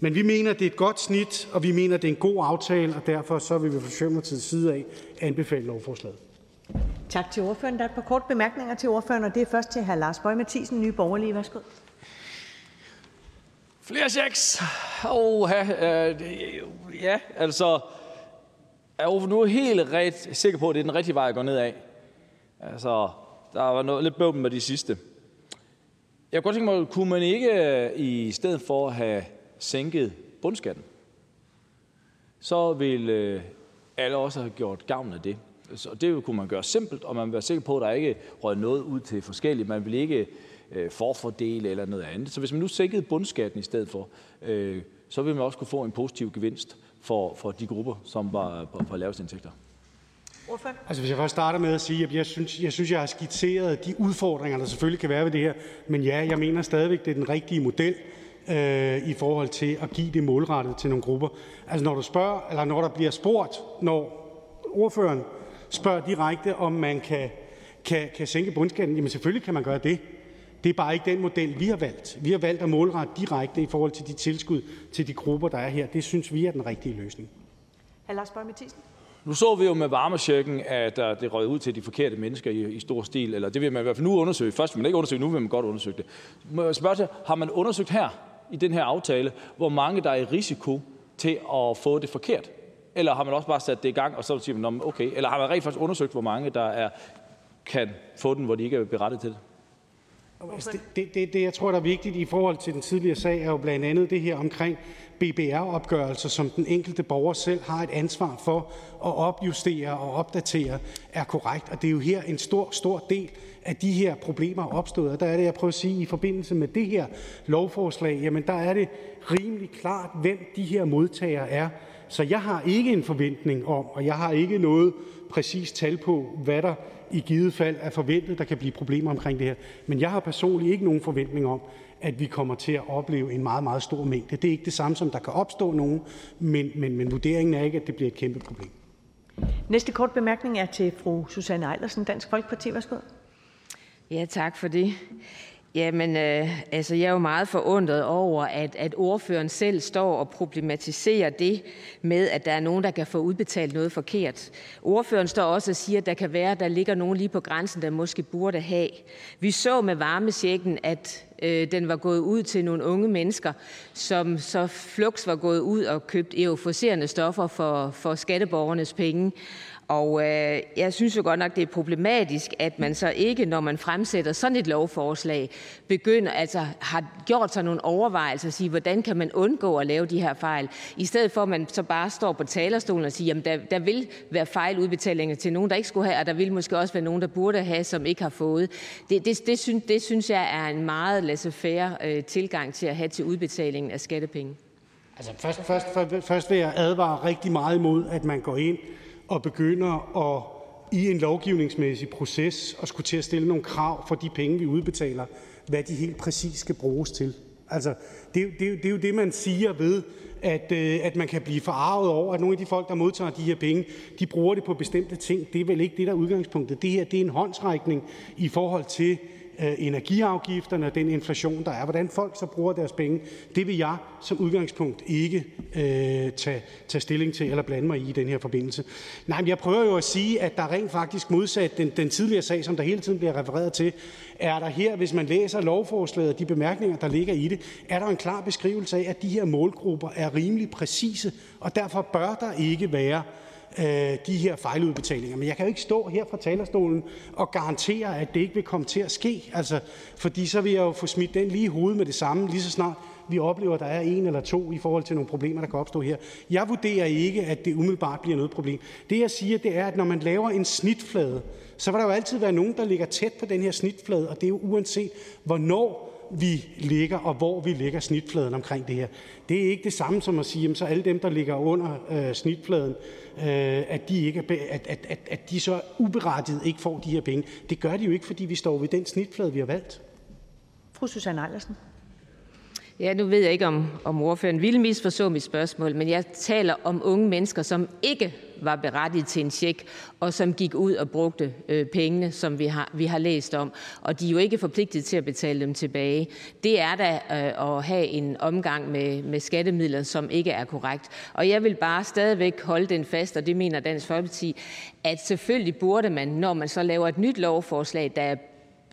Men vi mener, det er et godt snit, og vi mener, det er en god aftale, og derfor så vil vi fra Socialdemokratiets side af anbefale lovforslaget. Tak til ordføreren. Der er et par korte bemærkninger til ordføreren, og det er først til hr. Lars Bøge Mathisen, Nye Borgerlige. Værsgo. Flere checks. Oh, øh, ja, altså, er Ove nu helt ret sikker på, at det er den rigtige vej at gå ned af? Altså, der var noget, lidt bøvl med de sidste. Jeg kunne godt tænke mig, kunne man ikke øh, i stedet for have sænket bundskatten, så vil øh, alle også have gjort gavn af det. Så det kunne man gøre simpelt, og man vil være sikker på, at der ikke røg noget ud til forskellige. Man vil ikke øh, forfordele eller noget andet. Så hvis man nu sænkede bundskatten i stedet for, øh, så vil man også kunne få en positiv gevinst for, for de grupper, som var på, på laveste indtægter. Altså, hvis jeg først starter med at sige, at jeg synes, jeg synes, jeg har skitseret de udfordringer, der selvfølgelig kan være ved det her. Men ja, jeg mener stadigvæk, det er den rigtige model øh, i forhold til at give det målrettet til nogle grupper. Altså, når du spørger, eller når der bliver spurgt, når ordføreren spørger direkte, om man kan, kan, kan sænke bundskatten, jamen selvfølgelig kan man gøre det. Det er bare ikke den model, vi har valgt. Vi har valgt at målrette direkte i forhold til de tilskud til de grupper, der er her. Det synes vi er den rigtige løsning. Hr. Lars Mathisen. Nu så vi jo med varmesjekken, at det røg ud til de forkerte mennesker i, i stor stil, eller det vil man i hvert fald nu undersøge. Først vil man ikke undersøge, nu vil man godt undersøge det. Må jeg spørge til, har man undersøgt her, i den her aftale, hvor mange der er i risiko til at få det forkert? Eller har man også bare sat det i gang, og så siger man, okay. Eller har man rent faktisk undersøgt, hvor mange der er, kan få den, hvor de ikke er berettet til det? Altså, det, det, det, jeg tror, der er vigtigt i forhold til den tidligere sag, er jo blandt andet det her omkring BBR-opgørelser, som den enkelte borger selv har et ansvar for at opjustere og opdatere, er korrekt. Og det er jo her en stor, stor del af de her problemer er opstået. Og der er det, jeg prøver at sige, i forbindelse med det her lovforslag, jamen der er det rimelig klart, hvem de her modtagere er. Så jeg har ikke en forventning om, og jeg har ikke noget præcist tal på, hvad der i givet fald er forventet, der kan blive problemer omkring det her. Men jeg har personligt ikke nogen forventning om, at vi kommer til at opleve en meget, meget stor mængde. Det er ikke det samme som, der kan opstå nogen, men, men, men vurderingen er ikke, at det bliver et kæmpe problem. Næste kort bemærkning er til fru Susanne Eilersen, Dansk Folkeparti. Værsgo. Ja, tak for det. Jamen, øh, altså, jeg er jo meget forundret over, at, at ordføreren selv står og problematiserer det med, at der er nogen, der kan få udbetalt noget forkert. Ordføreren står også og siger, at der kan være, at der ligger nogen lige på grænsen, der måske burde have. Vi så med varmesjekken, at øh, den var gået ud til nogle unge mennesker, som så flux var gået ud og købt euforiserende stoffer for, for skatteborgernes penge. Og øh, jeg synes jo godt nok, det er problematisk, at man så ikke, når man fremsætter sådan et lovforslag, begynder, altså har gjort sig nogle overvejelser og sige, hvordan kan man undgå at lave de her fejl, i stedet for at man så bare står på talerstolen og siger, jamen der, der vil være fejludbetalinger til nogen, der ikke skulle have, og der vil måske også være nogen, der burde have, som ikke har fået. Det, det, det, synes, det synes jeg er en meget laissez-faire øh, tilgang til at have til udbetalingen af skattepenge. Altså først, først, først vil jeg advare rigtig meget imod, at man går ind og begynder at i en lovgivningsmæssig proces at skulle til at stille nogle krav for de penge, vi udbetaler, hvad de helt præcis skal bruges til. Altså, det, det, det er jo det, man siger ved, at, øh, at man kan blive forarvet over, at nogle af de folk, der modtager de her penge, de bruger det på bestemte ting. Det er vel ikke det, der er udgangspunktet. Det her det er en håndsrækning i forhold til energiafgifterne og den inflation, der er. Hvordan folk så bruger deres penge, det vil jeg som udgangspunkt ikke øh, tage, tage stilling til eller blande mig i i den her forbindelse. Nej, men jeg prøver jo at sige, at der rent faktisk modsat den, den tidligere sag, som der hele tiden bliver refereret til, er der her, hvis man læser lovforslaget og de bemærkninger, der ligger i det, er der en klar beskrivelse af, at de her målgrupper er rimelig præcise, og derfor bør der ikke være øh, Øh, de her fejludbetalinger. Men jeg kan jo ikke stå her fra talerstolen og garantere, at det ikke vil komme til at ske. Altså, fordi så vil jeg jo få smidt den lige i hovedet med det samme, lige så snart vi oplever, at der er en eller to i forhold til nogle problemer, der kan opstå her. Jeg vurderer ikke, at det umiddelbart bliver noget problem. Det jeg siger, det er, at når man laver en snitflade, så vil der jo altid være nogen, der ligger tæt på den her snitflade, og det er jo uanset, hvornår vi ligger, og hvor vi ligger snitfladen omkring det her. Det er ikke det samme som at sige, at så alle dem, der ligger under øh, snitfladen, øh, at, de ikke er, at, at, at, at de så uberettiget ikke får de her penge. Det gør de jo ikke, fordi vi står ved den snitflade, vi har valgt. Fru Susanne Eilersen. Ja, nu ved jeg ikke, om, om ordføreren ville misforstå mit spørgsmål, men jeg taler om unge mennesker, som ikke var berettiget til en check, og som gik ud og brugte øh, pengene, som vi har, vi har læst om. Og de er jo ikke forpligtet til at betale dem tilbage. Det er da øh, at have en omgang med, med skattemidler, som ikke er korrekt. Og jeg vil bare stadigvæk holde den fast, og det mener Dansk Folkeparti, at selvfølgelig burde man, når man så laver et nyt lovforslag, der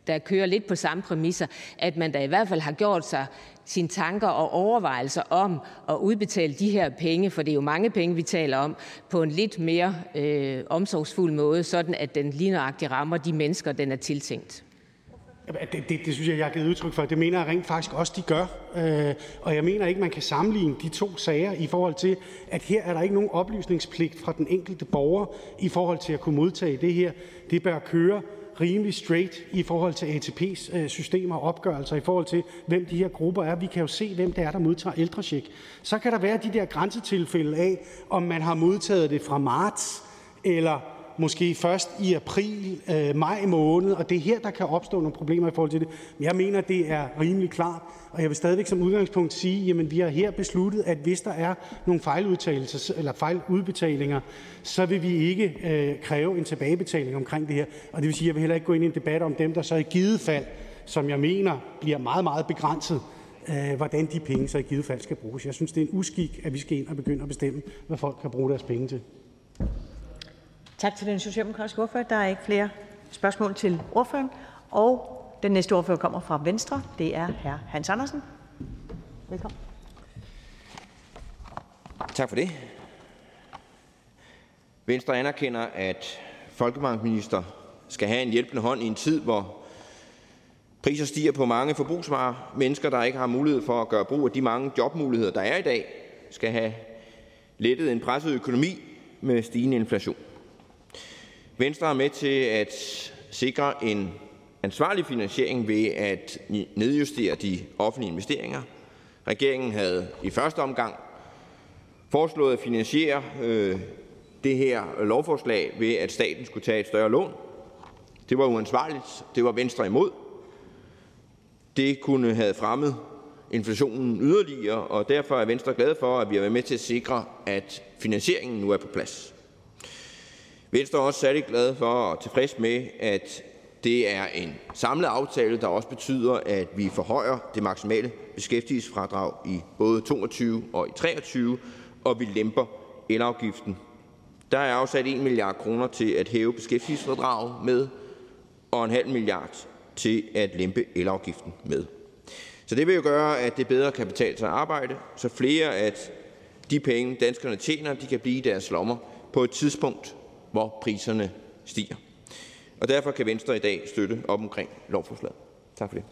der kører lidt på samme præmisser, at man da i hvert fald har gjort sig sine tanker og overvejelser om at udbetale de her penge, for det er jo mange penge, vi taler om, på en lidt mere øh, omsorgsfuld måde, sådan at den lige nøjagtigt rammer de mennesker, den er tiltænkt. Det, det, det synes jeg, jeg har givet udtryk for. Det mener jeg rent faktisk også, de gør. Øh, og jeg mener ikke, man kan sammenligne de to sager i forhold til, at her er der ikke nogen oplysningspligt fra den enkelte borger i forhold til at kunne modtage det her. Det bør køre rimelig straight i forhold til ATP's øh, systemer og opgørelser, i forhold til, hvem de her grupper er. Vi kan jo se, hvem det er, der modtager ældrecheck. Så kan der være de der grænsetilfælde af, om man har modtaget det fra marts, eller måske først i april, øh, maj måned, og det er her, der kan opstå nogle problemer i forhold til det. Men jeg mener, det er rimelig klart, og jeg vil stadigvæk som udgangspunkt sige, jamen vi har her besluttet, at hvis der er nogle fejludtalelser eller fejludbetalinger, så vil vi ikke øh, kræve en tilbagebetaling omkring det her. Og det vil sige, at jeg vil heller ikke gå ind i en debat om dem, der så i givet fald, som jeg mener bliver meget, meget begrænset, øh, hvordan de penge så i givet fald skal bruges. Jeg synes, det er en uskik, at vi skal ind og begynde at bestemme, hvad folk kan bruge deres penge til. Tak til den socialdemokratiske ordfører. Der er ikke flere spørgsmål til ordføreren. Og den næste ordfører kommer fra Venstre. Det er hr. Hans Andersen. Velkommen. Tak for det. Venstre anerkender, at folkemarkedsminister skal have en hjælpende hånd i en tid, hvor priser stiger på mange forbrugsvarer. Mennesker, der ikke har mulighed for at gøre brug af de mange jobmuligheder, der er i dag, skal have lettet en presset økonomi med stigende inflation. Venstre er med til at sikre en ansvarlig finansiering ved at nedjustere de offentlige investeringer. Regeringen havde i første omgang foreslået at finansiere øh, det her lovforslag ved, at staten skulle tage et større lån. Det var uansvarligt. Det var Venstre imod. Det kunne have fremmet inflationen yderligere, og derfor er Venstre glad for, at vi har været med til at sikre, at finansieringen nu er på plads. Venstre er også særlig glad for og tilfreds med, at det er en samlet aftale, der også betyder, at vi forhøjer det maksimale beskæftigelsesfradrag i både 22 og i 23, og vi lemper elafgiften. Der er afsat 1 milliard kroner til at hæve beskæftigelsesfradraget med, og en halv milliard til at lempe elafgiften med. Så det vil jo gøre, at det bedre kan betale sig at arbejde, så flere af de penge, danskerne tjener, de kan blive i deres lommer på et tidspunkt, hvor priserne stiger. Og derfor kan Venstre i dag støtte op omkring lovforslaget. Tak for det.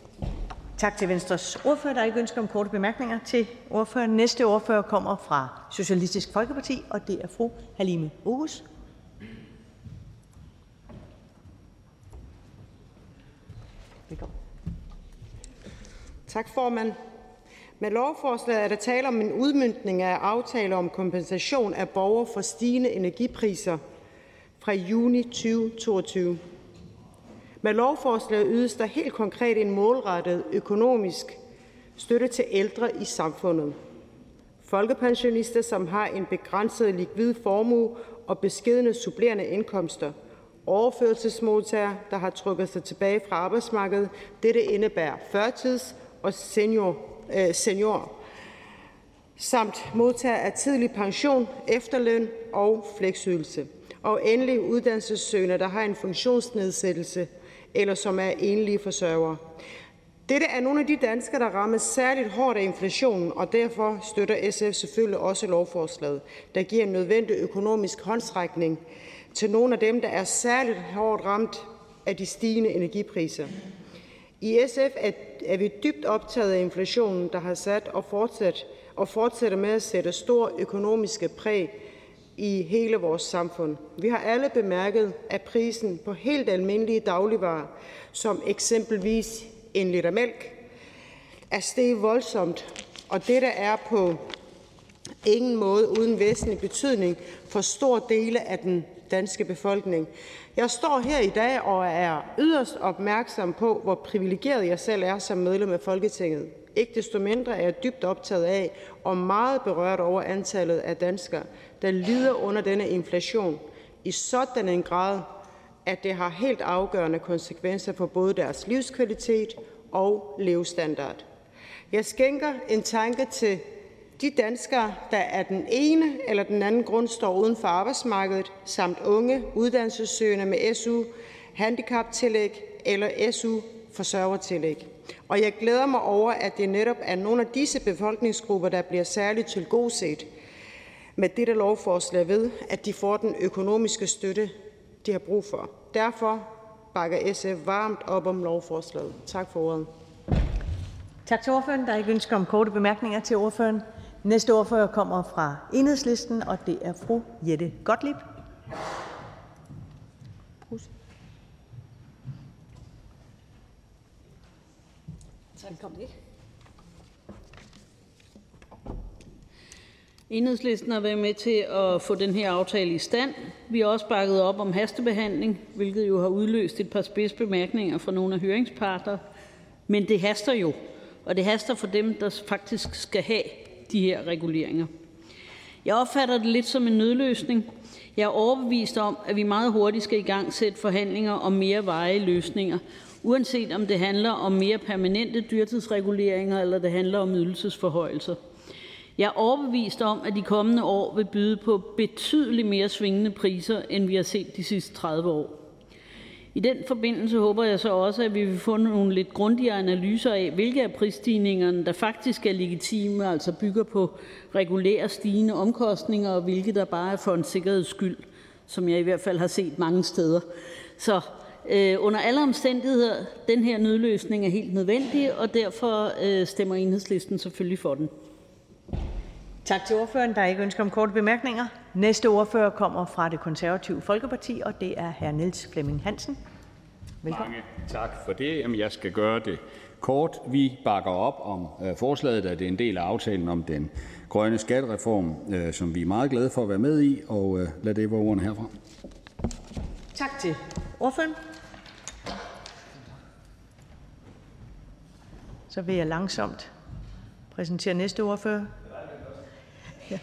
Tak til Venstres ordfører. Der er ikke ønsker om korte bemærkninger til ordføreren. Næste ordfører kommer fra Socialistisk Folkeparti, og det er fru Halime Oguz. Velkommen. Tak, formand. Med lovforslaget er der tale om en udmyndning af aftale om kompensation af borgere for stigende energipriser fra juni 2022. Med lovforslaget ydes der helt konkret en målrettet økonomisk støtte til ældre i samfundet. Folkepensionister, som har en begrænset likvid formue og beskedende supplerende indkomster. Overførselsmodtagere, der har trukket sig tilbage fra arbejdsmarkedet. Dette indebærer førtids- og senior, øh, senior samt modtager af tidlig pension, efterløn og fleksydelse. Og endelig uddannelsessøgende, der har en funktionsnedsættelse eller som er enlige forsørgere. Dette er nogle af de danskere, der rammes særligt hårdt af inflationen, og derfor støtter SF selvfølgelig også lovforslaget, der giver en nødvendig økonomisk håndsrækning til nogle af dem, der er særligt hårdt ramt af de stigende energipriser. I SF er vi dybt optaget af inflationen, der har sat og fortsat og fortsætter med at sætte stor økonomiske præg i hele vores samfund. Vi har alle bemærket, at prisen på helt almindelige dagligvarer, som eksempelvis en liter mælk, er steget voldsomt, og dette er på ingen måde uden væsentlig betydning for stor dele af den danske befolkning. Jeg står her i dag og er yderst opmærksom på, hvor privilegeret jeg selv er som medlem af Folketinget. Ikke desto mindre er jeg dybt optaget af og meget berørt over antallet af danskere, der lider under denne inflation i sådan en grad, at det har helt afgørende konsekvenser for både deres livskvalitet og levestandard. Jeg skænker en tanke til de danskere, der af den ene eller den anden grund står uden for arbejdsmarkedet, samt unge uddannelsessøgende med SU, handicaptillæg eller SU forsørgertillæg. Og jeg glæder mig over, at det netop er nogle af disse befolkningsgrupper, der bliver særligt tilgodeset med dette lovforslag ved, at de får den økonomiske støtte, de har brug for. Derfor bakker SF varmt op om lovforslaget. Tak for ordet. Tak til ordføreren. Der er ikke ønske om korte bemærkninger til ordføreren. Næste ordfører kommer fra Enhedslisten, og det er fru Jette Gottlieb. Enhedslisten har været med til at få den her aftale i stand. Vi har også bakket op om hastebehandling, hvilket jo har udløst et par spidsbemærkninger fra nogle af høringsparter. Men det haster jo, og det haster for dem, der faktisk skal have de her reguleringer. Jeg opfatter det lidt som en nødløsning. Jeg er overbevist om, at vi meget hurtigt skal i gang sætte forhandlinger om mere veje løsninger, uanset om det handler om mere permanente dyrtidsreguleringer eller det handler om ydelsesforhøjelser. Jeg er overbevist om, at de kommende år vil byde på betydeligt mere svingende priser, end vi har set de sidste 30 år. I den forbindelse håber jeg så også, at vi vil få nogle lidt grundigere analyser af, hvilke af prisstigningerne der faktisk er legitime, altså bygger på regulære stigende omkostninger, og hvilke der bare er for en sikkerheds skyld, som jeg i hvert fald har set mange steder. Så øh, under alle omstændigheder, den her nødløsning er helt nødvendig, og derfor øh, stemmer enhedslisten selvfølgelig for den. Tak til ordføreren. Der er ikke ønske om korte bemærkninger. Næste ordfører kommer fra det konservative Folkeparti, og det er hr. Niels Flemming Hansen. Velkommen. Mange tak for det. Jamen, jeg skal gøre det kort. Vi bakker op om øh, forslaget, da det er en del af aftalen om den grønne skattereform, øh, som vi er meget glade for at være med i, og øh, lad det være ordene herfra. Tak til ordføreren. Så vil jeg langsomt præsentere næste ordfører. Ja.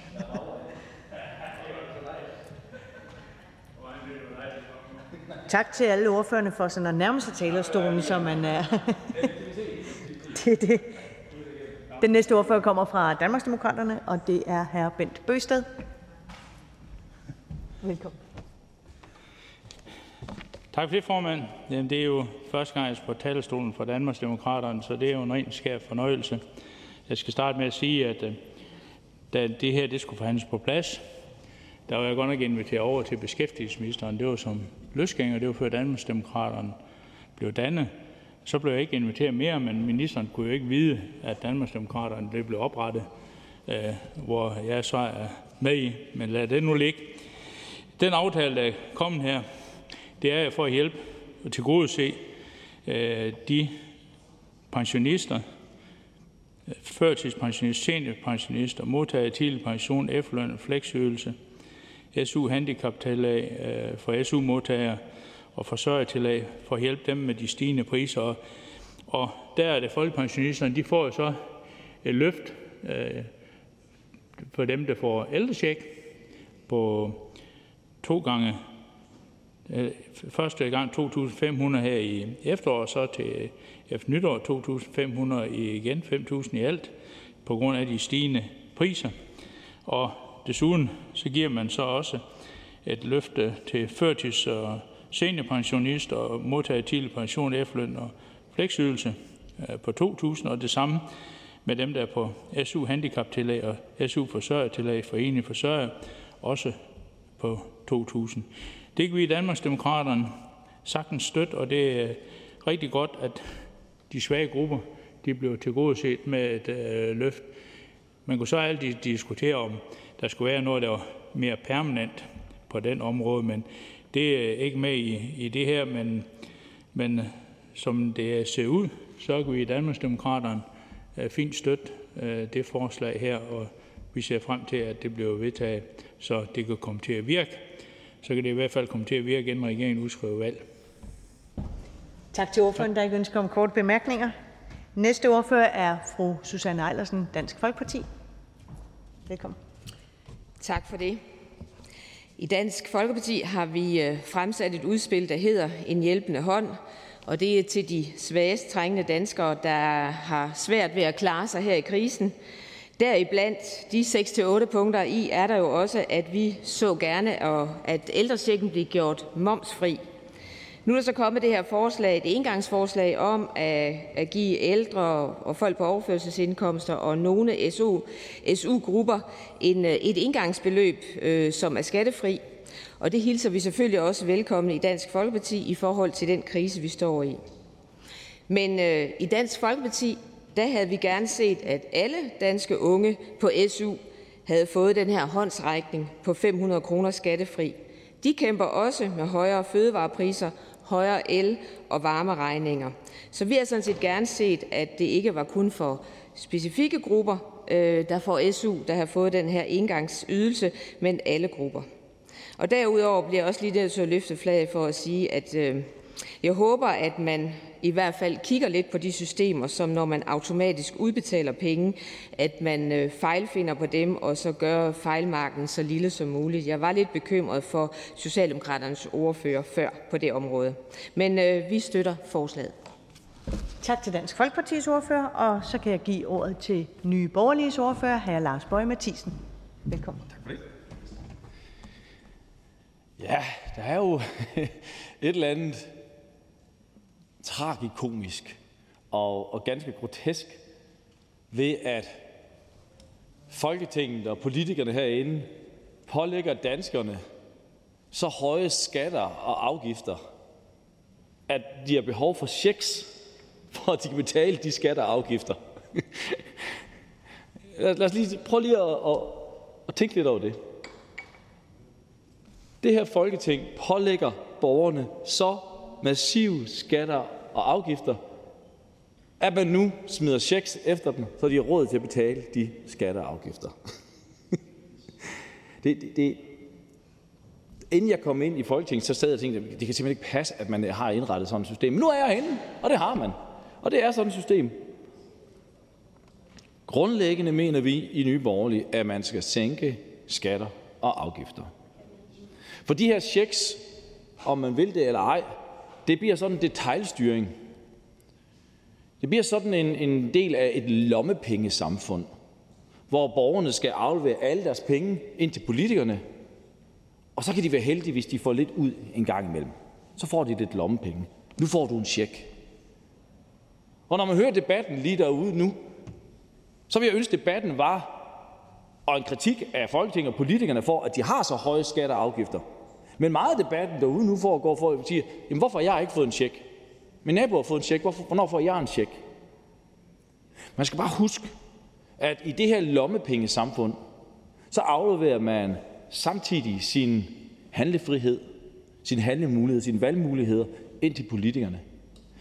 Tak til alle ordførerne for sådan at nærme sig talerstolen, så man er... det, det. Den næste ordfører kommer fra Danmarksdemokraterne, og det er hr. Bent Bøsted. Velkommen. Tak for det, formand. Jamen, det er jo første gang, jeg er på talerstolen for Danmarksdemokraterne, så det er jo en ren skær fornøjelse. Jeg skal starte med at sige, at øh, da det her det skulle forhandles på plads, der var jeg godt nok inviteret over til beskæftigelsesministeren. Det var som løsgænger, det var før Danmarksdemokraterne blev dannet. Så blev jeg ikke inviteret mere, men ministeren kunne jo ikke vide, at Danmarksdemokraterne blev oprettet, øh, hvor jeg så er med i. Men lad det nu ligge. Den aftale, der er kommet her, det er for at hjælpe og til gode se øh, de pensionister, førtidspensionist, seniorpensionist og modtager af tidlig pension, efterløn og fleksydelse, SU-handicaptillæg øh, for SU-modtagere og forsørgertillæg for at hjælpe dem med de stigende priser. Og, og der er det folkepensionisterne, de får jo så et løft øh, for dem, der får ældrecheck på to gange. Øh, første gang 2.500 her i efteråret, så til efter nytår 2.500 igen, 5.000 i alt, på grund af de stigende priser. Og desuden så giver man så også et løfte øh, til førtids- og seniorpensionister og modtager tidlig pension, efterløn og fleksydelse øh, på 2.000, og det samme med dem, der er på SU handicaptillæg og SU forsørgertillæg for enige forsørger, også på 2.000. Det kan vi i Danmarksdemokraterne sagtens støtte, og det er rigtig godt, at de svage grupper bliver tilgodeset med et øh, løft. Man kunne så altid diskutere, om der skulle være noget, der var mere permanent på den område, men det er ikke med i, i det her, men, men øh, som det ser ud, så kan vi i Danmarksdemokraterne øh, fint støtte øh, det forslag her, og vi ser frem til, at det bliver vedtaget, så det kan komme til at virke. Så kan det i hvert fald komme til at virke, inden regeringen udskriver valg. Tak til ordføreren. Der er ikke ønsker om korte bemærkninger. Næste ordfører er fru Susanne Eilersen, Dansk Folkeparti. Velkommen. Tak for det. I Dansk Folkeparti har vi øh, fremsat et udspil, der hedder En hjælpende hånd, og det er til de svagest trængende danskere, der har svært ved at klare sig her i krisen. Deriblandt de 6-8 punkter i er der jo også, at vi så gerne, at ældrechecken bliver gjort momsfri. Nu er der så kommet det her forslag, et engangsforslag om at, at give ældre og folk på overførselsindkomster og nogle SU, SU-grupper en, et engangsbeløb, øh, som er skattefri. Og det hilser vi selvfølgelig også velkommen i Dansk Folkeparti i forhold til den krise, vi står i. Men øh, i Dansk Folkeparti, der havde vi gerne set, at alle danske unge på SU havde fået den her håndsrækning på 500 kroner skattefri. De kæmper også med højere fødevarepriser højere el- og varmeregninger. Så vi har sådan set gerne set, at det ikke var kun for specifikke grupper, øh, der får SU, der har fået den her engangsydelse, men alle grupper. Og derudover bliver jeg også lige nødt til at løfte flaget for at sige, at øh, jeg håber, at man i hvert fald kigger lidt på de systemer, som når man automatisk udbetaler penge, at man øh, fejlfinder på dem og så gør fejlmarken så lille som muligt. Jeg var lidt bekymret for Socialdemokraternes ordfører før på det område. Men øh, vi støtter forslaget. Tak til Dansk Folkepartis ordfører, og så kan jeg give ordet til Nye Borgerliges ordfører, hr. Lars Bøge Mathisen. Velkommen. Tak for det. Ja, der er jo et eller andet tragikomisk og, og ganske grotesk ved, at Folketinget og politikerne herinde pålægger danskerne så høje skatter og afgifter, at de har behov for checks, for at de kan betale de skatter og afgifter. Lad os lige prøve lige at, at, at tænke lidt over det. Det her Folketing pålægger borgerne så massive skatter og afgifter, at man nu smider checks efter dem, så de har råd til at betale de skatter og afgifter. det, det, det, inden jeg kom ind i Folketinget, så sad jeg og tænkte, det kan simpelthen ikke passe, at man har indrettet sådan et system. Men nu er jeg herinde, og det har man. Og det er sådan et system. Grundlæggende mener vi i Nye Borgerlige, at man skal sænke skatter og afgifter. For de her checks, om man vil det eller ej, det bliver sådan en detaljstyring. Det bliver sådan en, en del af et lommepengesamfund, hvor borgerne skal aflevere alle deres penge ind til politikerne, og så kan de være heldige, hvis de får lidt ud en gang imellem. Så får de lidt lommepenge. Nu får du en check. Og når man hører debatten lige derude nu, så vil jeg ønske, at debatten var og en kritik af Folketinget og politikerne for, at de har så høje skatter og afgifter. Men meget af debatten derude nu foregår for at sige, jamen hvorfor har jeg ikke fået en check? Min nabo har fået en check, hvorfor, hvornår får jeg en check? Man skal bare huske, at i det her lommepengesamfund, så afleverer man samtidig sin handlefrihed, sin handlemulighed, sine valgmuligheder ind til politikerne.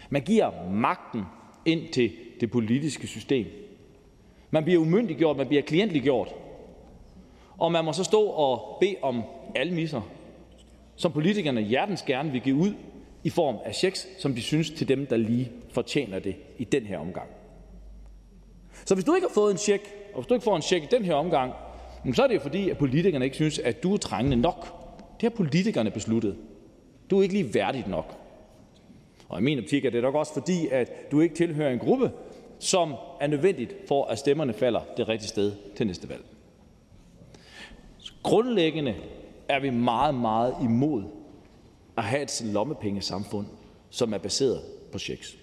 Man giver magten ind til det politiske system. Man bliver umyndiggjort, man bliver klientliggjort. Og man må så stå og bede om almisser som politikerne hjertens gerne vil give ud i form af checks, som de synes til dem, der lige fortjener det i den her omgang. Så hvis du ikke har fået en check, og hvis du ikke får en check i den her omgang, så er det jo fordi, at politikerne ikke synes, at du er trængende nok. Det har politikerne besluttet. Du er ikke lige værdigt nok. Og i min optik er det nok også fordi, at du ikke tilhører en gruppe, som er nødvendigt for, at stemmerne falder det rigtige sted til næste valg. Grundlæggende er vi meget, meget imod at have et lommepengesamfund, som er baseret på checks.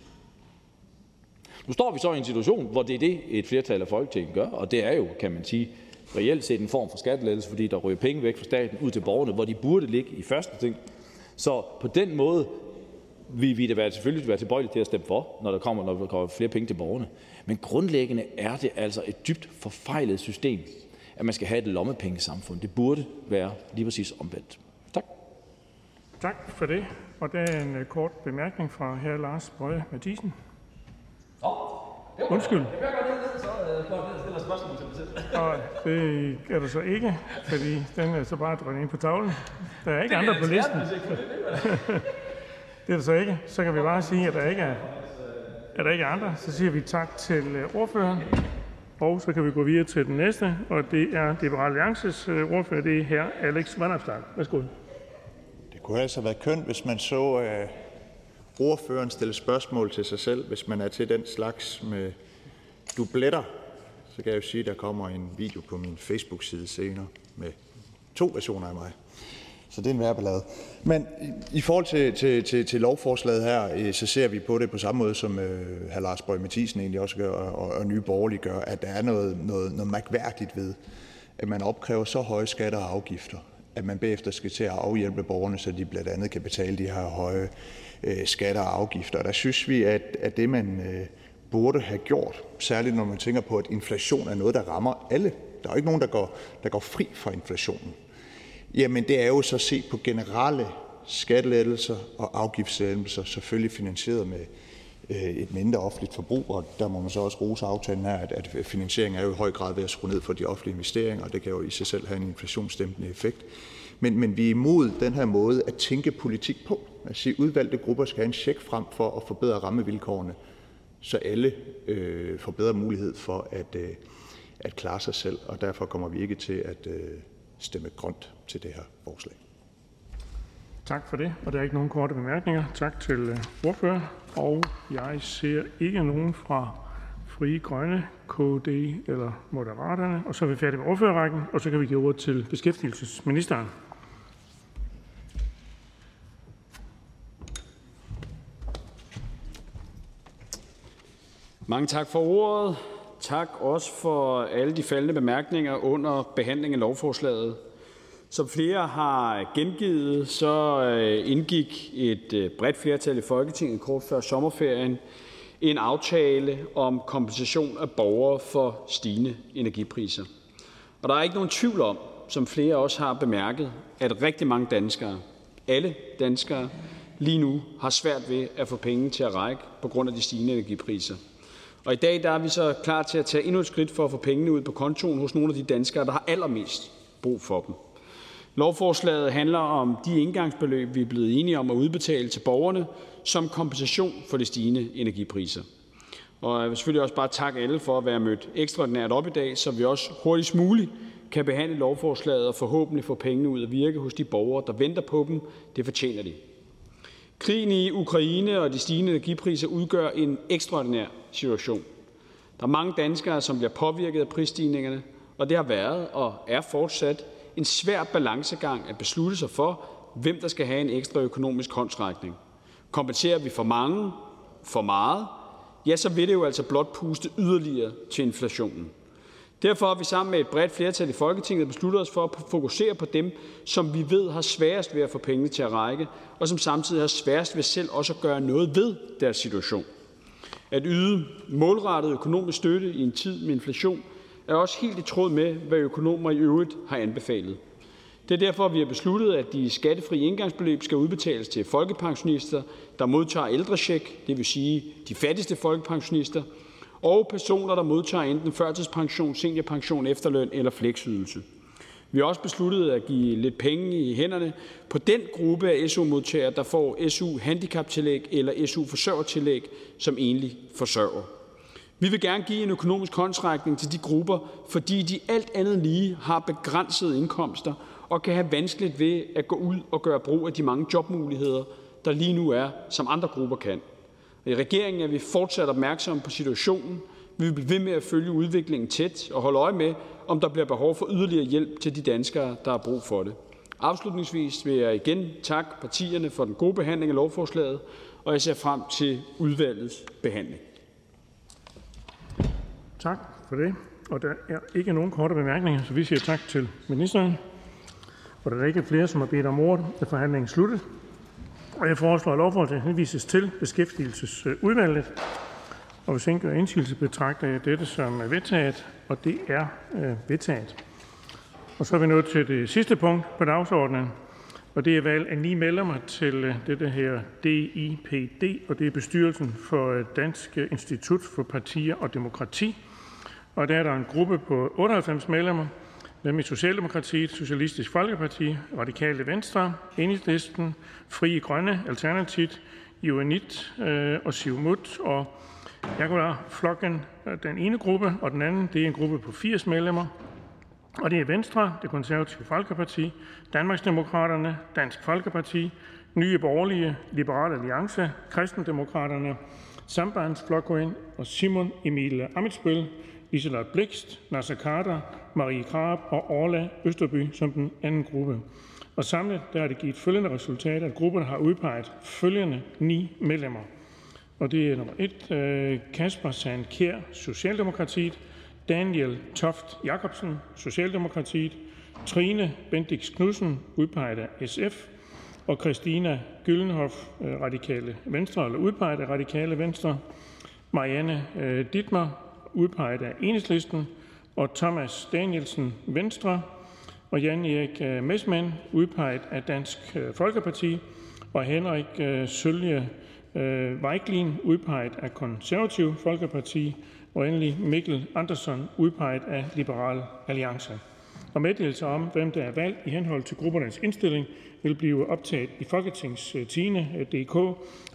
Nu står vi så i en situation, hvor det er det, et flertal af Folketinget gør, og det er jo, kan man sige, reelt set en form for skattelettelse, fordi der ryger penge væk fra staten ud til borgerne, hvor de burde ligge i første ting. Så på den måde vi vi da være, selvfølgelig være tilbøjelige til at stemme for, når der kommer, når der kommer flere penge til borgerne. Men grundlæggende er det altså et dybt forfejlet system, at man skal have et lommepengesamfund. Det burde være lige præcis omvendt. Tak. Tak for det. Og der er en øh, kort bemærkning fra hr. Lars Bøje Mathisen. Undskyld. Det vil jeg godt ned, så øh, ned og stiller spørgsmål til mig selv. Og det er der så ikke, fordi den er så bare drønet ind på tavlen. Der er ikke Det andre på listen. ikke det Det er der så ikke. Så kan vi bare sige, at der ikke er, at der ikke er andre. Så siger vi tak til øh, ordføreren. Og så kan vi gå videre til den næste, og det er Liberal Alliances øh, ordfører, det er her Alex Vanopstad. Værsgo. Det kunne altså være kønt, hvis man så øh, ordføreren stille spørgsmål til sig selv, hvis man er til den slags med dubletter. Så kan jeg jo sige, at der kommer en video på min Facebook-side senere med to versioner af mig. Så det er en værre ballade. Men i, forhold til, til, til, til lovforslaget her, øh, så ser vi på det på samme måde, som øh, hr. Lars Borg Mathisen egentlig også gør, og, og Nye Borgerlige gør, at der er noget, noget, noget mærkværdigt ved, at man opkræver så høje skatter og afgifter, at man bagefter skal til at afhjælpe borgerne, så de blandt andet kan betale de her høje øh, skatter og afgifter. Og der synes vi, at, at det man øh, burde have gjort, særligt når man tænker på, at inflation er noget, der rammer alle. Der er jo ikke nogen, der går, der går fri fra inflationen. Jamen det er jo så at se på generelle skattelettelser og afgiftslettelser, selvfølgelig finansieret med øh, et mindre offentligt forbrug, og der må man så også rose aftalen her, at, at finansieringen er jo i høj grad ved at skrue ned for de offentlige investeringer, og det kan jo i sig selv have en inflationsdæmpende effekt. Men, men vi er imod den her måde at tænke politik på. At sige, udvalgte grupper skal have en check frem for at forbedre rammevilkårene, så alle øh, får bedre mulighed for at, øh, at klare sig selv, og derfor kommer vi ikke til at øh, stemme grønt til det her forslag. Tak for det. Og der er ikke nogen korte bemærkninger. Tak til øh, ordfører. Og jeg ser ikke nogen fra Frie Grønne, KD eller Moderaterne. Og så er vi færdige med ordførerrækken, og så kan vi give ordet til beskæftigelsesministeren. Mange tak for ordet. Tak også for alle de faldende bemærkninger under behandlingen af lovforslaget. Som flere har gengivet, så øh, indgik et øh, bredt flertal i Folketinget kort før sommerferien en aftale om kompensation af borgere for stigende energipriser. Og der er ikke nogen tvivl om, som flere også har bemærket, at rigtig mange danskere, alle danskere, lige nu har svært ved at få penge til at række på grund af de stigende energipriser. Og i dag der er vi så klar til at tage endnu et skridt for at få pengene ud på kontoen hos nogle af de danskere, der har allermest brug for dem. Lovforslaget handler om de indgangsbeløb, vi er blevet enige om at udbetale til borgerne som kompensation for de stigende energipriser. Og jeg vil selvfølgelig også bare takke alle for at være mødt ekstraordinært op i dag, så vi også hurtigst muligt kan behandle lovforslaget og forhåbentlig få pengene ud at virke hos de borgere, der venter på dem. Det fortjener de. Krigen i Ukraine og de stigende energipriser udgør en ekstraordinær situation. Der er mange danskere, som bliver påvirket af prisstigningerne, og det har været og er fortsat en svær balancegang at beslutte sig for, hvem der skal have en ekstra økonomisk håndsrækning. Kompenserer vi for mange, for meget, ja, så vil det jo altså blot puste yderligere til inflationen. Derfor har vi sammen med et bredt flertal i Folketinget besluttet os for at fokusere på dem, som vi ved har sværest ved at få pengene til at række, og som samtidig har sværest ved selv også at gøre noget ved deres situation. At yde målrettet økonomisk støtte i en tid med inflation er også helt i tråd med, hvad økonomer i øvrigt har anbefalet. Det er derfor, vi har besluttet, at de skattefri indgangsbeløb skal udbetales til folkepensionister, der modtager ældrecheck, det vil sige de fattigste folkepensionister, og personer, der modtager enten førtidspension, seniorpension, efterløn eller fleksydelse. Vi har også besluttet at give lidt penge i hænderne på den gruppe af SU-modtagere, der får SU-handicaptillæg eller SU-forsørgertillæg som enlig forsørger. Vi vil gerne give en økonomisk håndtrækning til de grupper, fordi de alt andet lige har begrænsede indkomster og kan have vanskeligt ved at gå ud og gøre brug af de mange jobmuligheder, der lige nu er, som andre grupper kan. I regeringen er vi fortsat opmærksomme på situationen. Vi vil blive ved med at følge udviklingen tæt og holde øje med, om der bliver behov for yderligere hjælp til de danskere, der har brug for det. Afslutningsvis vil jeg igen takke partierne for den gode behandling af lovforslaget, og jeg ser frem til udvalgets behandling. Tak for det. Og der er ikke nogen korte bemærkninger, så vi siger tak til ministeren. Og da der ikke er flere, som har bedt om ordet, er forhandlingen sluttet. Jeg foreslår, at lovforslaget henvises til Beskæftigelsesudvalget. Og Hvis ingen gør indsigelse, betragter jeg dette som vedtaget. Og Det er øh, vedtaget. Og Så er vi nået til det sidste punkt på dagsordenen, og det er valg af ni medlemmer til øh, det, her DIPD, og det er bestyrelsen for øh, Dansk Institut for Partier og Demokrati. Og der er der en gruppe på 98 medlemmer, nemlig Socialdemokratiet, Socialistisk Folkeparti, Radikale Venstre, Enhedslisten, Frie Grønne, Alternativet, UNIT øh, og Siumut. Og jeg kunne flokken øh, den ene gruppe, og den anden det er en gruppe på 80 medlemmer. Og det er Venstre, det konservative Folkeparti, Danmarksdemokraterne, Dansk Folkeparti, Nye Borgerlige, Liberale Alliance, Kristendemokraterne, Sambandsflokkurin og Simon Emil Amitsbøl, Liselott Blikst, Nasser Carter, Marie Krab og Orla Østerby som den anden gruppe. Og samlet der er det givet følgende resultat, at grupperne har udpeget følgende ni medlemmer. Og det er nummer 1, øh, Kasper Sandkær, Socialdemokratiet, Daniel Toft Jakobsen, Socialdemokratiet, Trine Bendix Knudsen, udpeget af SF, og Christina Gyllenhoff, øh, Radikale Venstre, eller udpeget af Radikale Venstre, Marianne øh, Dittmer, udpeget af Enhedslisten, og Thomas Danielsen, Venstre, og Jan Erik øh, Messmann, udpeget af Dansk øh, Folkeparti, og Henrik øh, Sølje Vejklin, udpeget af Konservativ Folkeparti, og endelig Mikkel Andersen, udpeget af Liberal Alliance. Og meddelelser om, hvem der er valgt i henhold til gruppernes indstilling, vil blive optaget i Folketingstidende.dk,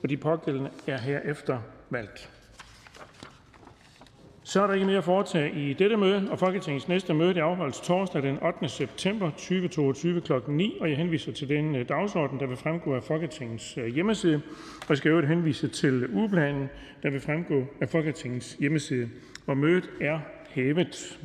og de pågældende er herefter valgt. Så er der ikke mere at foretage i dette møde, og Folketingets næste møde det afholdes torsdag den 8. september 2022 kl. 9, og jeg henviser til den øh, dagsorden, der vil fremgå af Folketingets øh, hjemmeside. Og jeg skal øvrigt henvise til øh, ugeplanen, der vil fremgå af Folketingets hjemmeside. Og mødet er hævet.